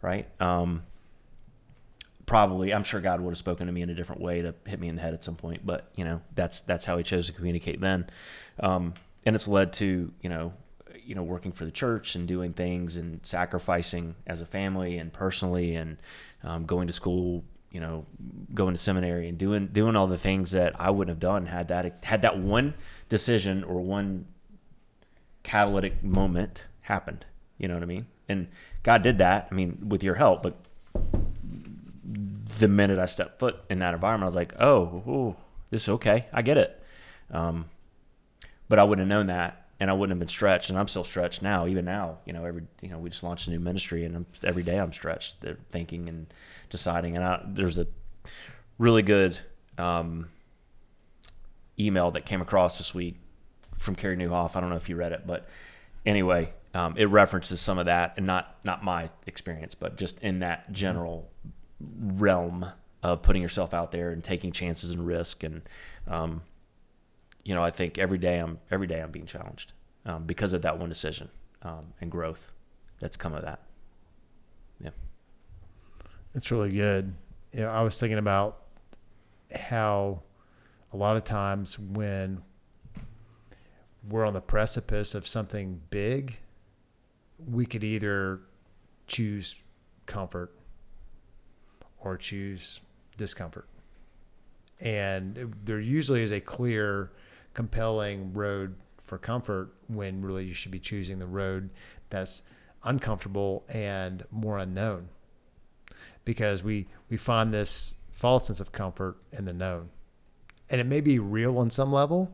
right? Um, probably, I'm sure God would have spoken to me in a different way to hit me in the head at some point. But you know, that's that's how He chose to communicate then, um, and it's led to you know you know working for the church and doing things and sacrificing as a family and personally and um, going to school you know going to seminary and doing doing all the things that I wouldn't have done had that had that one decision or one catalytic moment happened you know what I mean and God did that I mean with your help but the minute I stepped foot in that environment I was like oh ooh, this is okay I get it um, but I wouldn't have known that and I wouldn't have been stretched, and I'm still stretched now. Even now, you know, every you know, we just launched a new ministry, and I'm, every day I'm stretched, They're thinking and deciding. And I, there's a really good um, email that came across this week from Carey Nieuwhof. I don't know if you read it, but anyway, um, it references some of that, and not not my experience, but just in that general realm of putting yourself out there and taking chances and risk and um, you know, I think every day I'm every day I'm being challenged um, because of that one decision um, and growth that's come of that. Yeah, it's really good. You know, I was thinking about how a lot of times when we're on the precipice of something big, we could either choose comfort or choose discomfort. And there usually is a clear compelling road for comfort when really you should be choosing the road that's uncomfortable and more unknown. Because we we find this false sense of comfort in the known. And it may be real on some level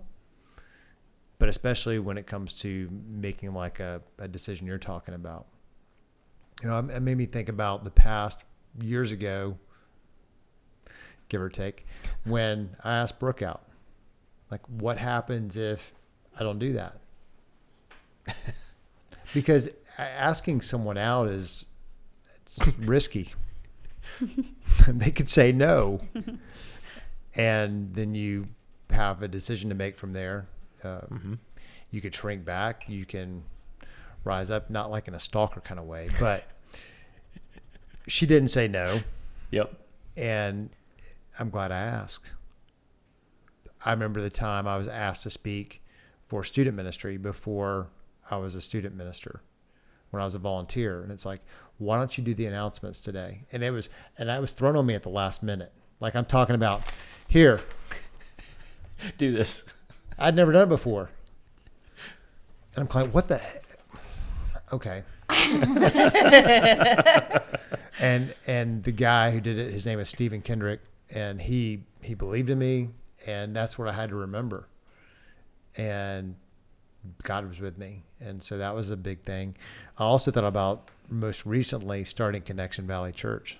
but especially when it comes to making like a, a decision you're talking about. You know it made me think about the past years ago give or take when i asked brooke out like, what happens if I don't do that? [laughs] because asking someone out is [laughs] risky. [laughs] they could say no, and then you have a decision to make from there. Uh, mm-hmm. You could shrink back. You can rise up, not like in a stalker kind of way, but she didn't say no. Yep. And I'm glad I asked. I remember the time I was asked to speak for student ministry before I was a student minister when I was a volunteer. And it's like, why don't you do the announcements today? And it was, and that was thrown on me at the last minute. Like I'm talking about here. do this. I'd never done it before. And I'm like, what the heck? Okay. [laughs] and and the guy who did it, his name is Stephen Kendrick, and he he believed in me and that's what I had to remember. And God was with me, and so that was a big thing. I also thought about most recently starting Connection Valley Church.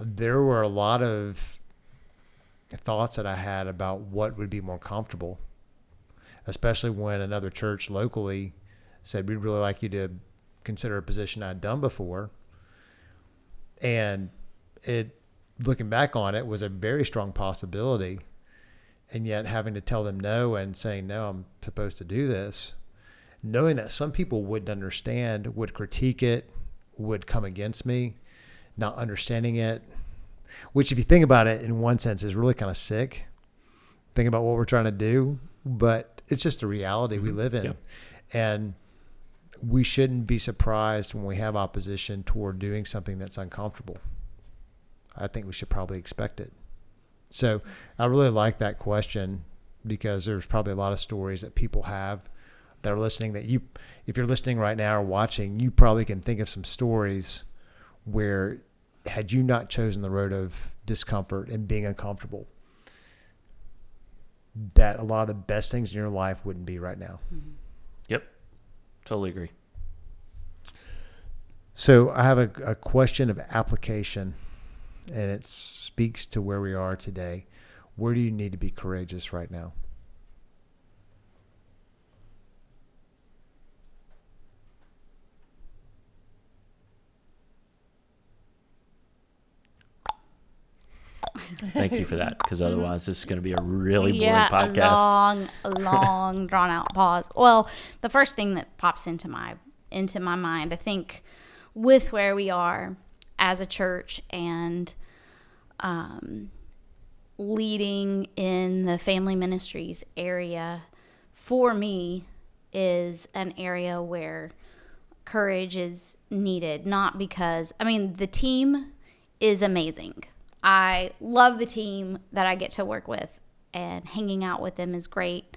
There were a lot of thoughts that I had about what would be more comfortable, especially when another church locally said, We'd really like you to consider a position I'd done before. And it looking back on it was a very strong possibility and yet having to tell them no and saying no i'm supposed to do this knowing that some people wouldn't understand would critique it would come against me not understanding it which if you think about it in one sense is really kind of sick think about what we're trying to do but it's just the reality mm-hmm. we live in yeah. and we shouldn't be surprised when we have opposition toward doing something that's uncomfortable I think we should probably expect it. So I really like that question because there's probably a lot of stories that people have that are listening that you, if you're listening right now or watching, you probably can think of some stories where had you not chosen the road of discomfort and being uncomfortable, that a lot of the best things in your life wouldn't be right now. Mm-hmm. Totally agree. So I have a, a question of application and it speaks to where we are today. Where do you need to be courageous right now? Thank you for that, because otherwise this is going to be a really boring yeah, podcast. long, long, [laughs] drawn out pause. Well, the first thing that pops into my into my mind, I think, with where we are as a church and um, leading in the family ministries area, for me, is an area where courage is needed. Not because I mean the team is amazing. I love the team that I get to work with, and hanging out with them is great.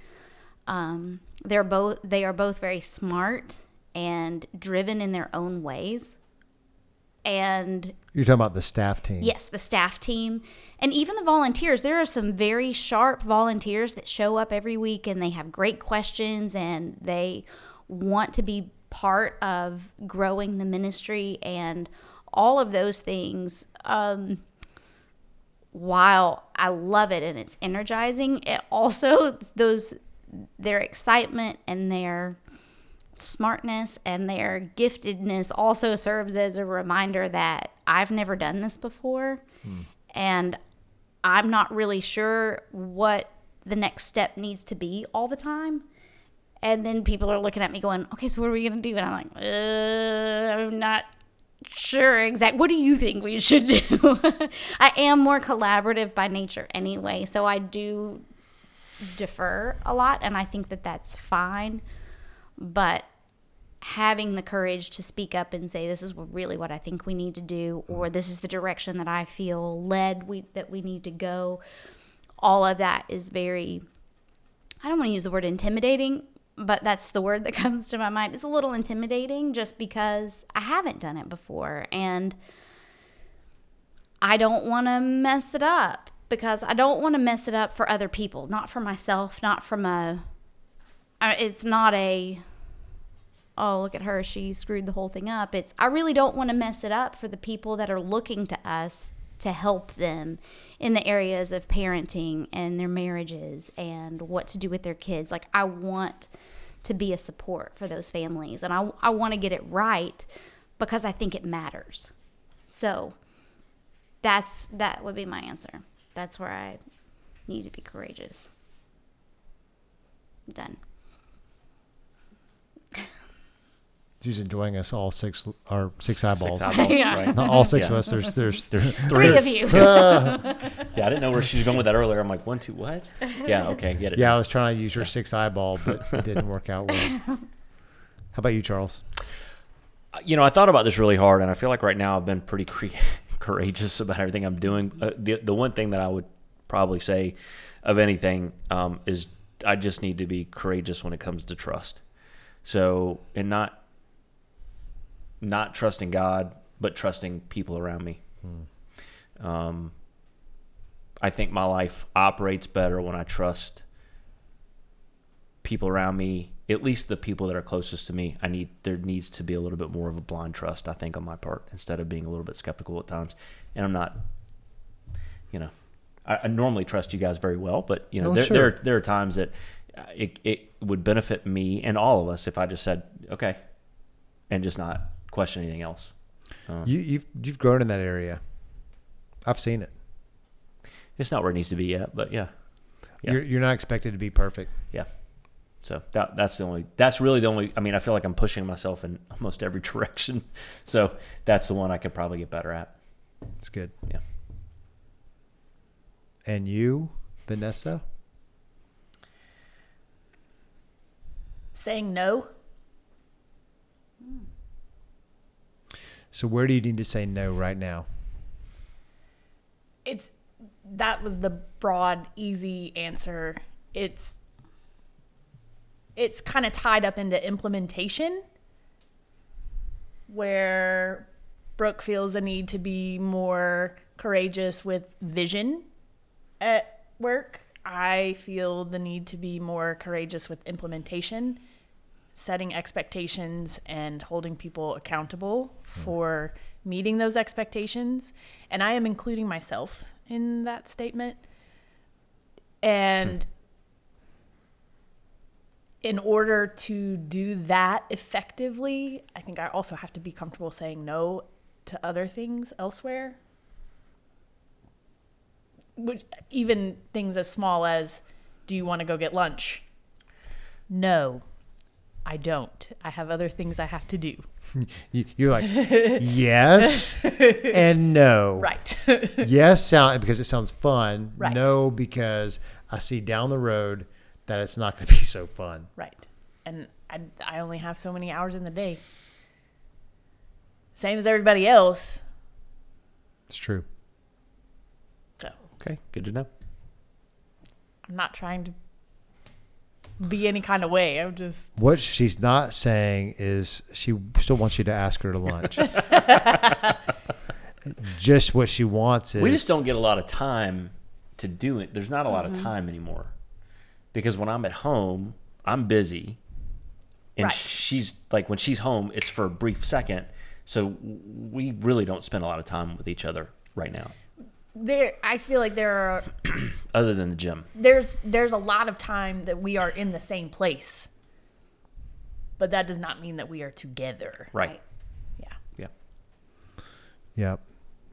Um, they're both they are both very smart and driven in their own ways. And You're talking about the staff team. yes, the staff team and even the volunteers. There are some very sharp volunteers that show up every week and they have great questions and they want to be part of growing the ministry and all of those things. Um, while I love it and it's energizing, it also those their excitement and their smartness and their giftedness also serves as a reminder that I've never done this before hmm. and I'm not really sure what the next step needs to be all the time. And then people are looking at me going, okay, so what are we going to do? And I'm like, I'm not sure exactly. What do you think we should do? [laughs] I am more collaborative by nature anyway. So I do defer a lot. And I think that that's fine. But having the courage to speak up and say, this is really what I think we need to do, or mm-hmm. this is the direction that I feel led we, that we need to go, all of that is very, I don't want to use the word intimidating, but that's the word that [laughs] comes to my mind. It's a little intimidating just because I haven't done it before and I don't want to mess it up because I don't want to mess it up for other people, not for myself, not from a I- it's not a oh look at her she screwed the whole thing up it's i really don't want to mess it up for the people that are looking to us to help them in the areas of parenting and their marriages and what to do with their kids. Like i want to be a support for those families and i, I want to get it right because i think it matters. So that's that would be my answer. That's where i need to be courageous. Done [laughs] She's enjoying us all six our six eyeballs. Six eyeballs, Yeah. right? [laughs] Not all six Yeah. of us. There's there's There's [laughs] three three. of you [laughs] Yeah, I didn't know where she was going with that earlier. I'm like, one, two, what? Yeah, okay, get it. yeah. I was trying to use your six eyeball, but it didn't work out well. How about you, Charles? you know, I thought about this really hard, and I feel like right now I've been pretty cre- courageous about everything I'm doing. Uh, the the one thing that I would probably say of anything um, is I just need to be courageous when it comes to trust. So, and not not trusting God, but trusting people around me. Um, I think my life operates better when I trust people around me, at least the people that are closest to me. I need there needs to be a little bit more of a blind trust, I think, on my part, instead of being a little bit skeptical at times. And I'm not, you know, I, I normally trust you guys very well, but you know, Oh, there, sure. there there are times that uh, it it would benefit me and all of us if I just said okay, and just not question anything else. Uh, You you've you've grown in that area. I've seen it. it's not where it needs to be yet, but yeah. Yeah. You're you're not expected to be perfect. Yeah. So that that's the only that's really the only I mean I feel like I'm pushing myself in [laughs] almost every direction. So that's the one I could probably get better at. It's good. Yeah. And you, Vanessa? Saying no. So where do you need to say no right now? It's that was the broad, easy answer. It's it's kind of tied up into implementation where Brooke feels a need to be more courageous with vision at work. I feel the need to be more courageous with implementation, setting expectations and holding people accountable hmm. for meeting those expectations. And I am including myself in that statement. And in order to do that effectively, I think I also have to be comfortable saying no to other things elsewhere. which, even things as small as, "Do you want to go get lunch?" No, I don't. I have other things I have to do. You- You're like, [laughs] yes and no. Right. [laughs] Yes, sound because it sounds fun. Right. No, because I see down the road that it's not going to be so fun. right. And I, I only have so many hours in the day. Same as everybody else. It's true. So Okay, good to know. I'm not trying to be any kind of way. I'm just What she's not saying is she still wants you to ask her to lunch. [laughs] just what she wants is We just don't get a lot of time to do it. There's not a lot of mm-hmm. time anymore. Because when I'm at home, I'm busy. And Right. she's like when she's home, it's for a brief second. So we really don't spend a lot of time with each other right now, there. I feel like there are [clears throat] other than the gym. there's there's a lot of time that we are in the same place, but that does not mean that we are together. Right. Yeah. Yeah. Yep.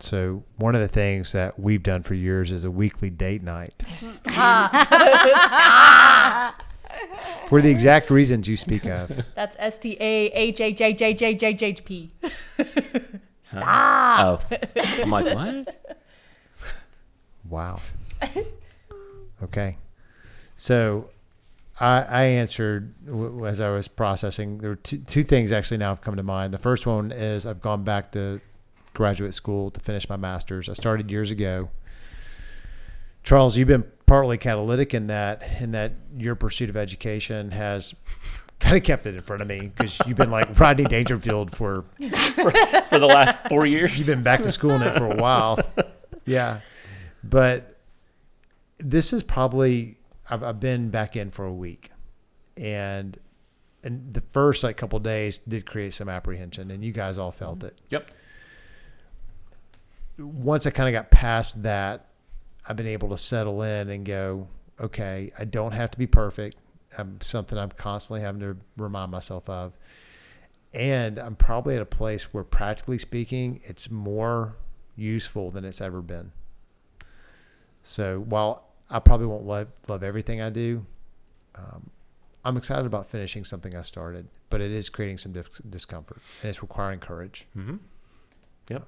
So one of the things that we've done for years is a weekly date night. Stop. [laughs] [laughs] For the exact reasons you speak of. That's S T A H H H H H H H P. [laughs] Oh. I'm like, what? Wow. Okay. So I, I answered w- as I was processing. There were two, two things actually now have come to mind. The first one is I've gone back to graduate school to finish my master's. I started years ago. Charles, you've been partly catalytic in that in that your pursuit of education has kind of kept it in front of me because you've been like Rodney Dangerfield for [laughs] For the last four years. You've been back to school in it for a while. Yeah. But this is probably I've, I've been back in for a week. And and the first like couple days did create some apprehension and you guys all felt mm-hmm. it. Yep. Once I kind of got past that, I've been able to settle in and go, okay, I don't have to be perfect. I'm something I'm constantly having to remind myself of. And I'm probably at a place where practically speaking, it's more useful than it's ever been. So while I probably won't love, love everything I do, um, I'm excited about finishing something I started, but it is creating some dis- discomfort and it's requiring courage. Mm-hmm. Yep.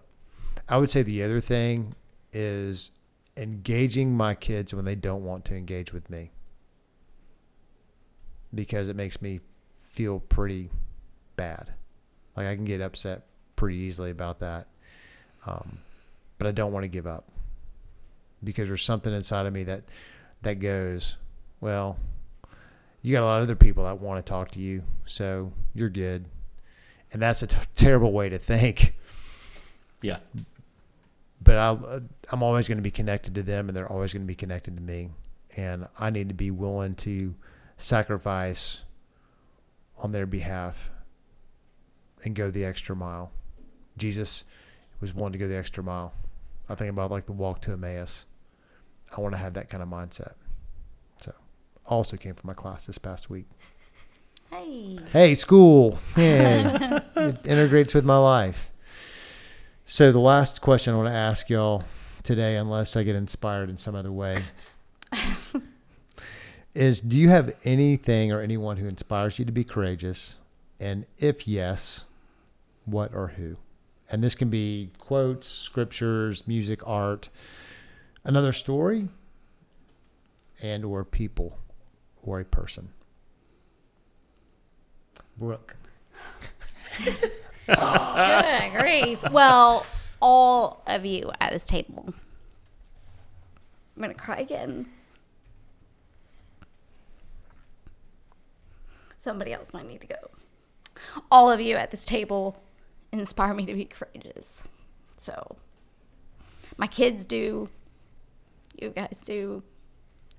I would say the other thing is engaging my kids when they don't want to engage with me because it makes me feel pretty bad. Like I can get upset pretty easily about that. Um, but I don't want to give up because there's something inside of me that that goes, well, you got a lot of other people that want to talk to you, so you're good. And that's a t- terrible way to think Yeah. but I'll, I'm always going to be connected to them, and they're always going to be connected to me. And I need to be willing to sacrifice on their behalf and go the extra mile. Jesus was willing to go the extra mile. I think about like the walk to Emmaus. I want to have that kind of mindset. So, also came from my class this past week. Hey. Hey, school. Hey, [laughs] it integrates with my life. So the last question I want to ask y'all today, unless I get inspired in some other way, [laughs] is do you have anything or anyone who inspires you to be courageous? And if yes, what or who? And this can be quotes, scriptures, music, art, another story, and or people or a person. Brooke. Good grief. Well, all of you at this table. I'm going to cry again. Somebody else might need to go. All of you at this table inspire me to be courageous. So, my kids do. You guys do.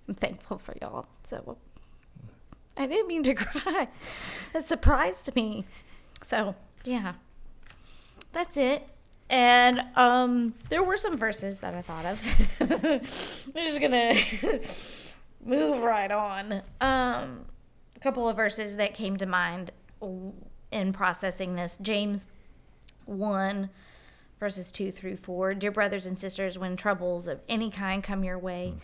I'm thankful for y'all. So, I didn't mean to [laughs] cry. That surprised me. So, yeah. That's it. And um there were some verses that I thought of. [laughs] I'm just gonna [laughs] move right on. Um a couple of verses that came to mind in processing this. James 1 verses 2 through 4. Dear brothers and sisters, when troubles of any kind come your way, hmm.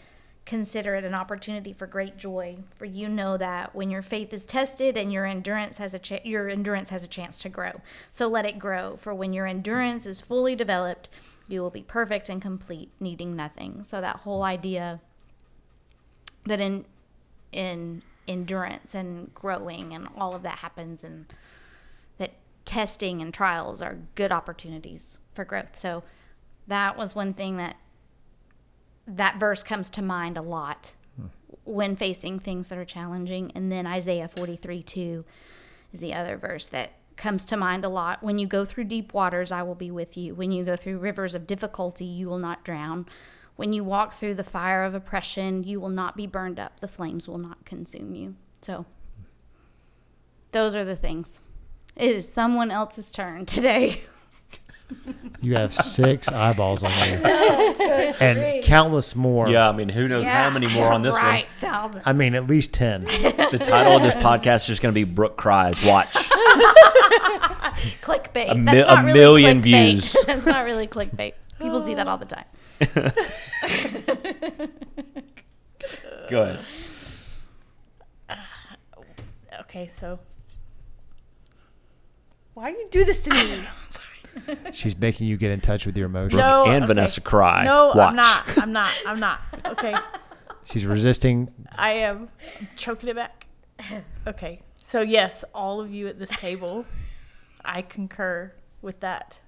consider it an opportunity for great joy, for you know that when your faith is tested and your endurance has a cha- your endurance has a chance to grow. So let it grow, for when your endurance is fully developed, you will be perfect and complete, needing nothing. So that whole hmm. idea that in in endurance and growing and all of that happens and that testing and trials are good opportunities for growth. So that was one thing that that verse comes to mind a lot hmm. when facing things that are challenging. And then Isaiah 43 2 is the other verse that comes to mind a lot. When you go through deep waters, I will be with you. When you go through rivers of difficulty, you will not drown. When you walk through the fire of oppression, you will not be burned up. The flames will not consume you. So, those are the things. It is someone else's turn [laughs] today. You have six eyeballs on you, [laughs] oh, and countless more. Yeah, I mean, who knows how many more on this one. right, thousands. I mean, at least ten. one? [laughs] The title of this podcast is just going to be Brooke Cries. Watch. [laughs] clickbait. A mi- That's not a really million clickbait. views. That's not really clickbait. People see that oh. all the time. Go ahead. [sighs] Okay, so why do you do this to me? [sighs] [laughs] She's making you get in touch with your emotions. No, and okay. Vanessa Cry. No, Watch. I'm not. I'm not. I'm not. Okay, [laughs] She's resisting. I am I'm choking it back. [laughs] Okay, so yes, all of you at this table, I concur with that.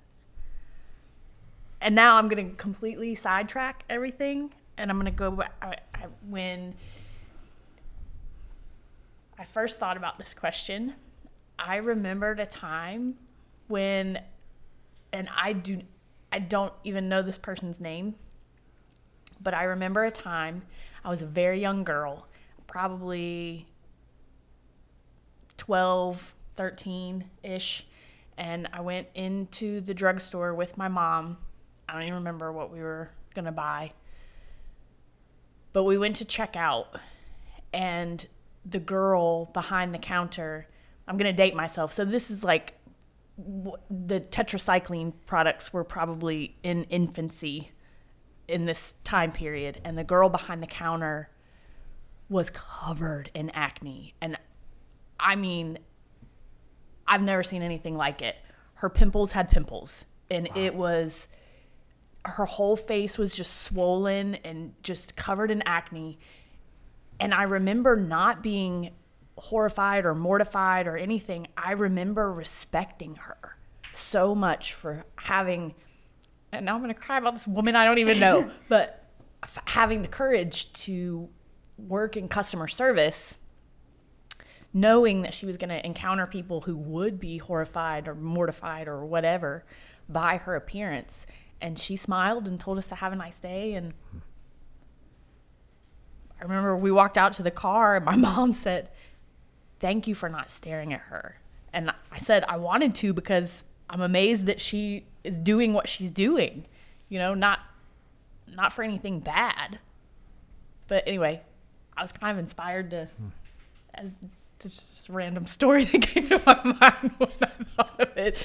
And now I'm gonna completely sidetrack everything, and I'm gonna go back I, I, when I first thought about this question. I remembered a time when, and I do, I don't even know this person's name, but I remember a time I was a very young girl, probably 12, 13 ish, and I went into the drugstore with my mom. I don't even remember what we were going to buy, but we went to check out, and the girl behind the counter, I'm going to date myself. So this is like the tetracycline products were probably in infancy in this time period and the girl behind the counter was covered in acne. And i mean i've never seen anything like it. Her pimples had pimples and it was her whole face was just swollen and just covered in acne. And i remember not being horrified or mortified or anything i remember respecting her so much for having and now I'm going to cry about this woman I don't even know, [laughs] but f- having the courage to work in customer service, knowing that she was going to encounter people who would be horrified or mortified or whatever by her appearance. And she smiled and told us to have a nice day. And I remember we walked out to the car, and my [laughs] mom said, Thank you for not staring at her. And I said, I wanted to because I'm amazed that she is doing what she's doing. You know, not not for anything bad. But anyway, I was kind of inspired to as it's just a random story [laughs] that came to my mind when I thought of it.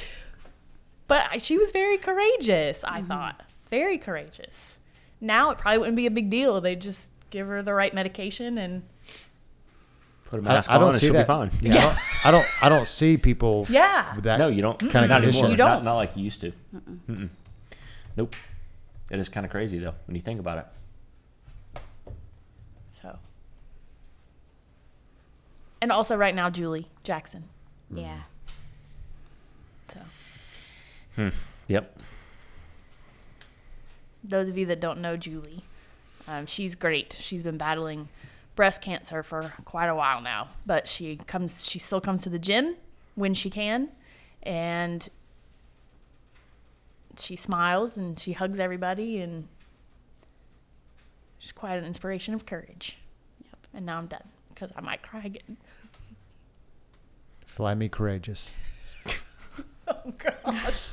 But I- she was very courageous, I mm-hmm. thought. Very courageous. Now it probably wouldn't be a big deal. They just give her the right medication and Put a I, mask I on don't and see she'll that. be fine. Yeah, I, don't, [laughs] I don't. I don't see people. [laughs] Yeah. With that. No, you don't. Kinda not condition. anymore. You don't. Not, not like you used to. Mm-mm. Nope. It is kind of crazy though when you think about it. so and also right now Julie Jackson. Yeah. So Hmm. Yep. those of you that don't know Julie, um, she's great. She's been battling breast cancer for quite a while now, but she comes. She still comes to the gym when she can, and she smiles and she hugs everybody, and she's quite an inspiration of courage. Yep. And now I'm done because I might cry again. Fly me courageous. [laughs] Oh gosh.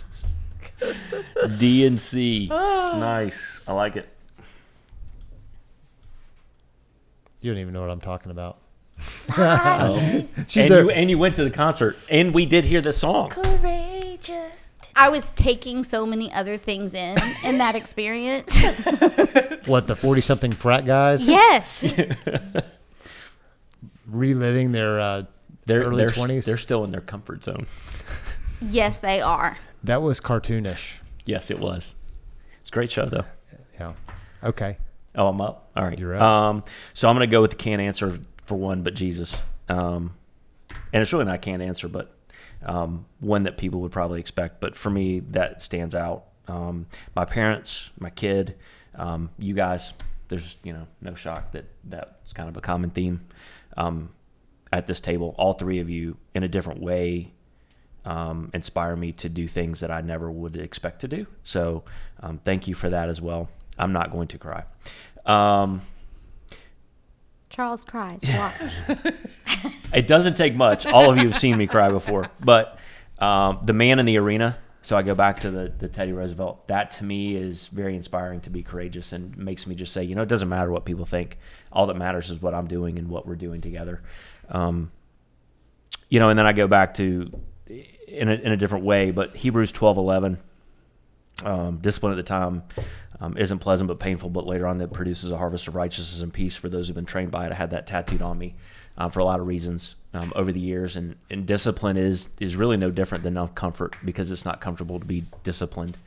D and C. nice. I like it. You don't even know what I'm talking about. [laughs] She's and there. you and you went to the concert, and we did hear the song. Courageous. I was taking so many other things in in that experience. [laughs] What the forty something frat guys yes. [laughs] reliving their uh, They're early they're, twenties? they're still in their comfort zone. Yes, they are. That was cartoonish. Yes, it was. It's a great show though. Yeah. Okay. Oh, I'm up. All right. You're up. Um, so I'm going to go with the can't answer for one, but Jesus. Um, and it's really not a can't answer, but um, one that people would probably expect. But for me, that stands out. Um, my parents, my kid, um, you guys. There's you know no shock that that's kind of a common theme um, at this table. All three of you, in a different way, um, inspire me to do things that I never would expect to do. So um, thank you for that as well. I'm not going to cry. Um, Charles cries. Watch. [laughs] it doesn't take much. All of you have seen me cry before, but um, the man in the arena. So I go back to the, the Teddy Roosevelt. That to me is very inspiring to be courageous and makes me just say, you know, it doesn't matter what people think. All that matters is what I'm doing and what we're doing together. Um, you know, and then I go back to in a, in a different way, but Hebrews 12, 11, um, discipline at the time um, isn't pleasant but painful, but later on that produces a harvest of righteousness and peace for those who've been trained by it. I had that tattooed on me uh, for a lot of reasons um, over the years, and, and discipline is is really no different than comfort because it's not comfortable to be disciplined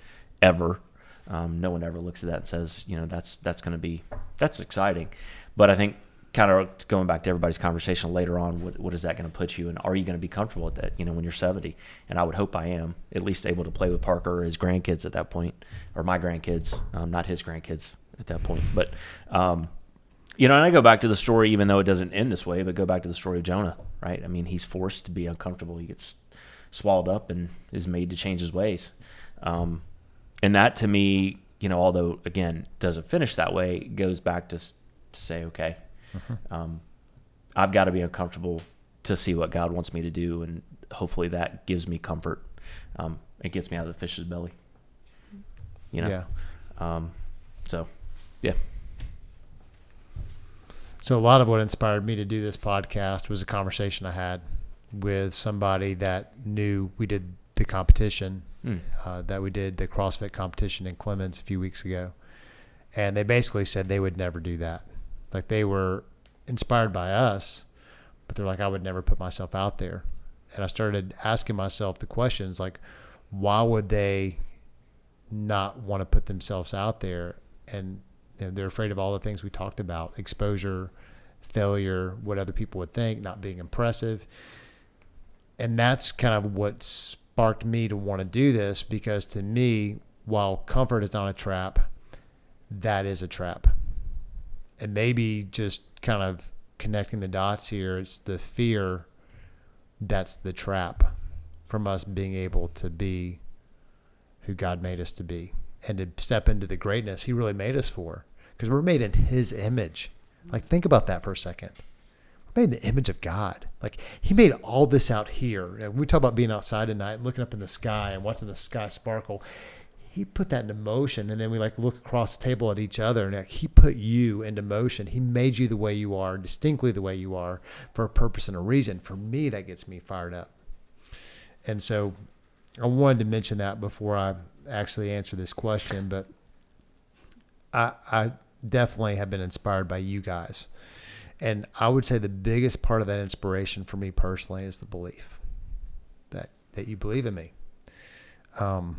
ever. Um, no one ever looks at that and says, you know, that's that's going to be that's exciting, but I think kind of going back to everybody's conversation later on, what, what is that going to put you and are you going to be comfortable with that, you know, when you're 70? And I would hope I am at least able to play with Parker or his grandkids at that point, or my grandkids, um, not his grandkids at that point. But, um, you know, and I go back to the story, even though it doesn't end this way, but go back to the story of Jonah, right? I mean, he's forced to be uncomfortable. He gets swallowed up and is made to change his ways. Um, and that to me, you know, although again, doesn't finish that way, goes back to, to say, okay, um, I've got to be uncomfortable to see what God wants me to do, and hopefully that gives me comfort. Um, it gets me out of the fish's belly. You know. Yeah. Um, so, yeah. So a lot of what inspired me to do this podcast was a conversation I had with somebody that knew we did the competition Mm. uh, that we did the CrossFit competition in Clemson a few weeks ago, and they basically said they would never do that. Like they were inspired by us, but they're like, I would never put myself out there. And I started asking myself the questions like, why would they not want to put themselves out there? And you know, they're afraid of all the things we talked about exposure, failure, what other people would think, not being impressive. And that's kind of what sparked me to want to do this because to me, while comfort is not a trap, that is a trap. And maybe just kind of connecting the dots here, it's the fear that's the trap from us being able to be who God made us to be and to step into the greatness He really made us for. Because we're made in His image. Like, think about that for a second. We're made in the image of God. Like, He made all this out here. And we talk about being outside at night and looking up in the sky and watching the sky sparkle. He put that into motion. And then we like look across the table at each other and like, He put you into motion. He made you the way you are, distinctly the way you are, for a purpose and a reason. For me, that gets me fired up. And so I wanted to mention that before I actually answer this question, but I, I definitely have been inspired by you guys. And I would say the biggest part of that inspiration for me personally is the belief that, that you believe in me. Um,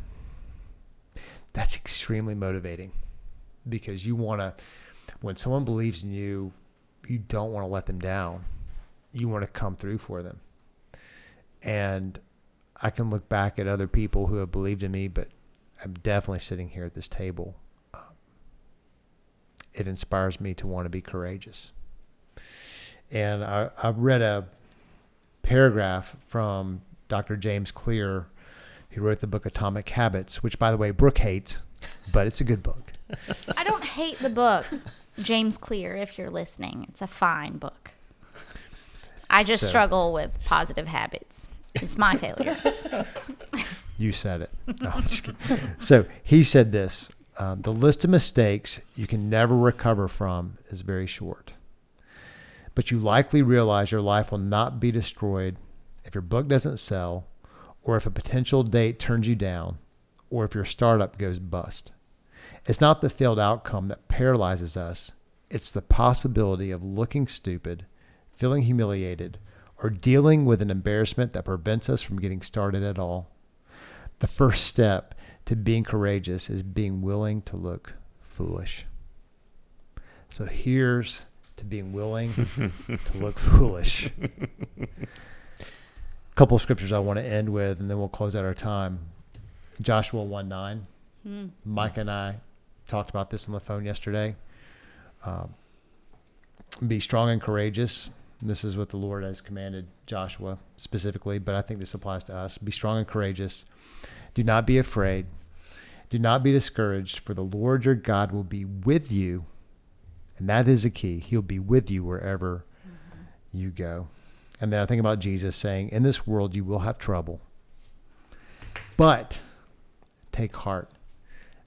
that's extremely motivating because you want to, when someone believes in you, you don't want to let them down. You want to come through for them. And I can look back at other people who have believed in me, but I'm definitely sitting here at this table. Um, it inspires me to want to be courageous. And I, I read a paragraph from Dr. James Clear, who wrote the book Atomic Habits, which, by the way, Brooke hates, but it's a good book. [laughs] I don't hate the book, James Clear, if you're listening. It's a fine book. I just So- struggle with positive habits. It's my failure. You said it. [laughs] No, I'm just kidding. So he said this um, The list of mistakes you can never recover from is very short. But you likely realize your life will not be destroyed if your book doesn't sell, or if a potential date turns you down, or if your startup goes bust. It's not the failed outcome that paralyzes us, it's the possibility of looking stupid, feeling humiliated, or dealing with an embarrassment that prevents us from getting started at all. The first step to being courageous is being willing to look foolish. So here's to being willing [laughs] to look foolish. [laughs] A couple of scriptures I want to end with, and then we'll close out our time. Joshua 1 9. Mike and I talked about this on the phone yesterday. Um, be strong and courageous. This is what the Lord has commanded Joshua specifically, but I think this applies to us. Be strong and courageous. Do not be afraid. Do not be discouraged, for the Lord your God will be with you. And that is the key. He'll be with you wherever you go. And then I think about Jesus saying, In this world you will have trouble. But take heart.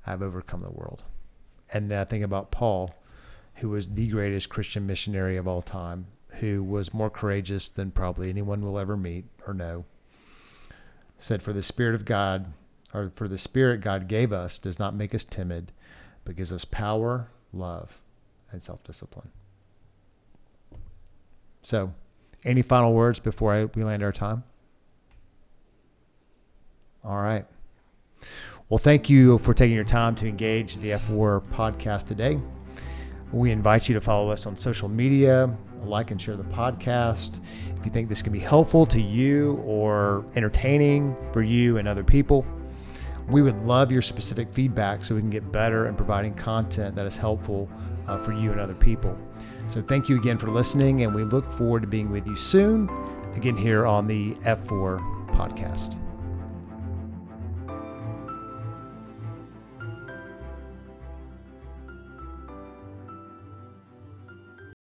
I've overcome the world. And then I think about Paul, who was the greatest Christian missionary of all time, who was more courageous than probably anyone will ever meet or know. Said, For the Spirit of God, or for the Spirit God gave us, does not make us timid, but gives us power, love, and self discipline. So, any final words before I, we land our time? All right. Well, thank you for taking your time to engage the F4 podcast today. We invite you to follow us on social media, like and share the podcast. If you think this can be helpful to you or entertaining for you and other people, we would love your specific feedback so we can get better in providing content that is helpful uh, for you and other people. So, thank you again for listening, and we look forward to being with you soon again here on the F4 podcast.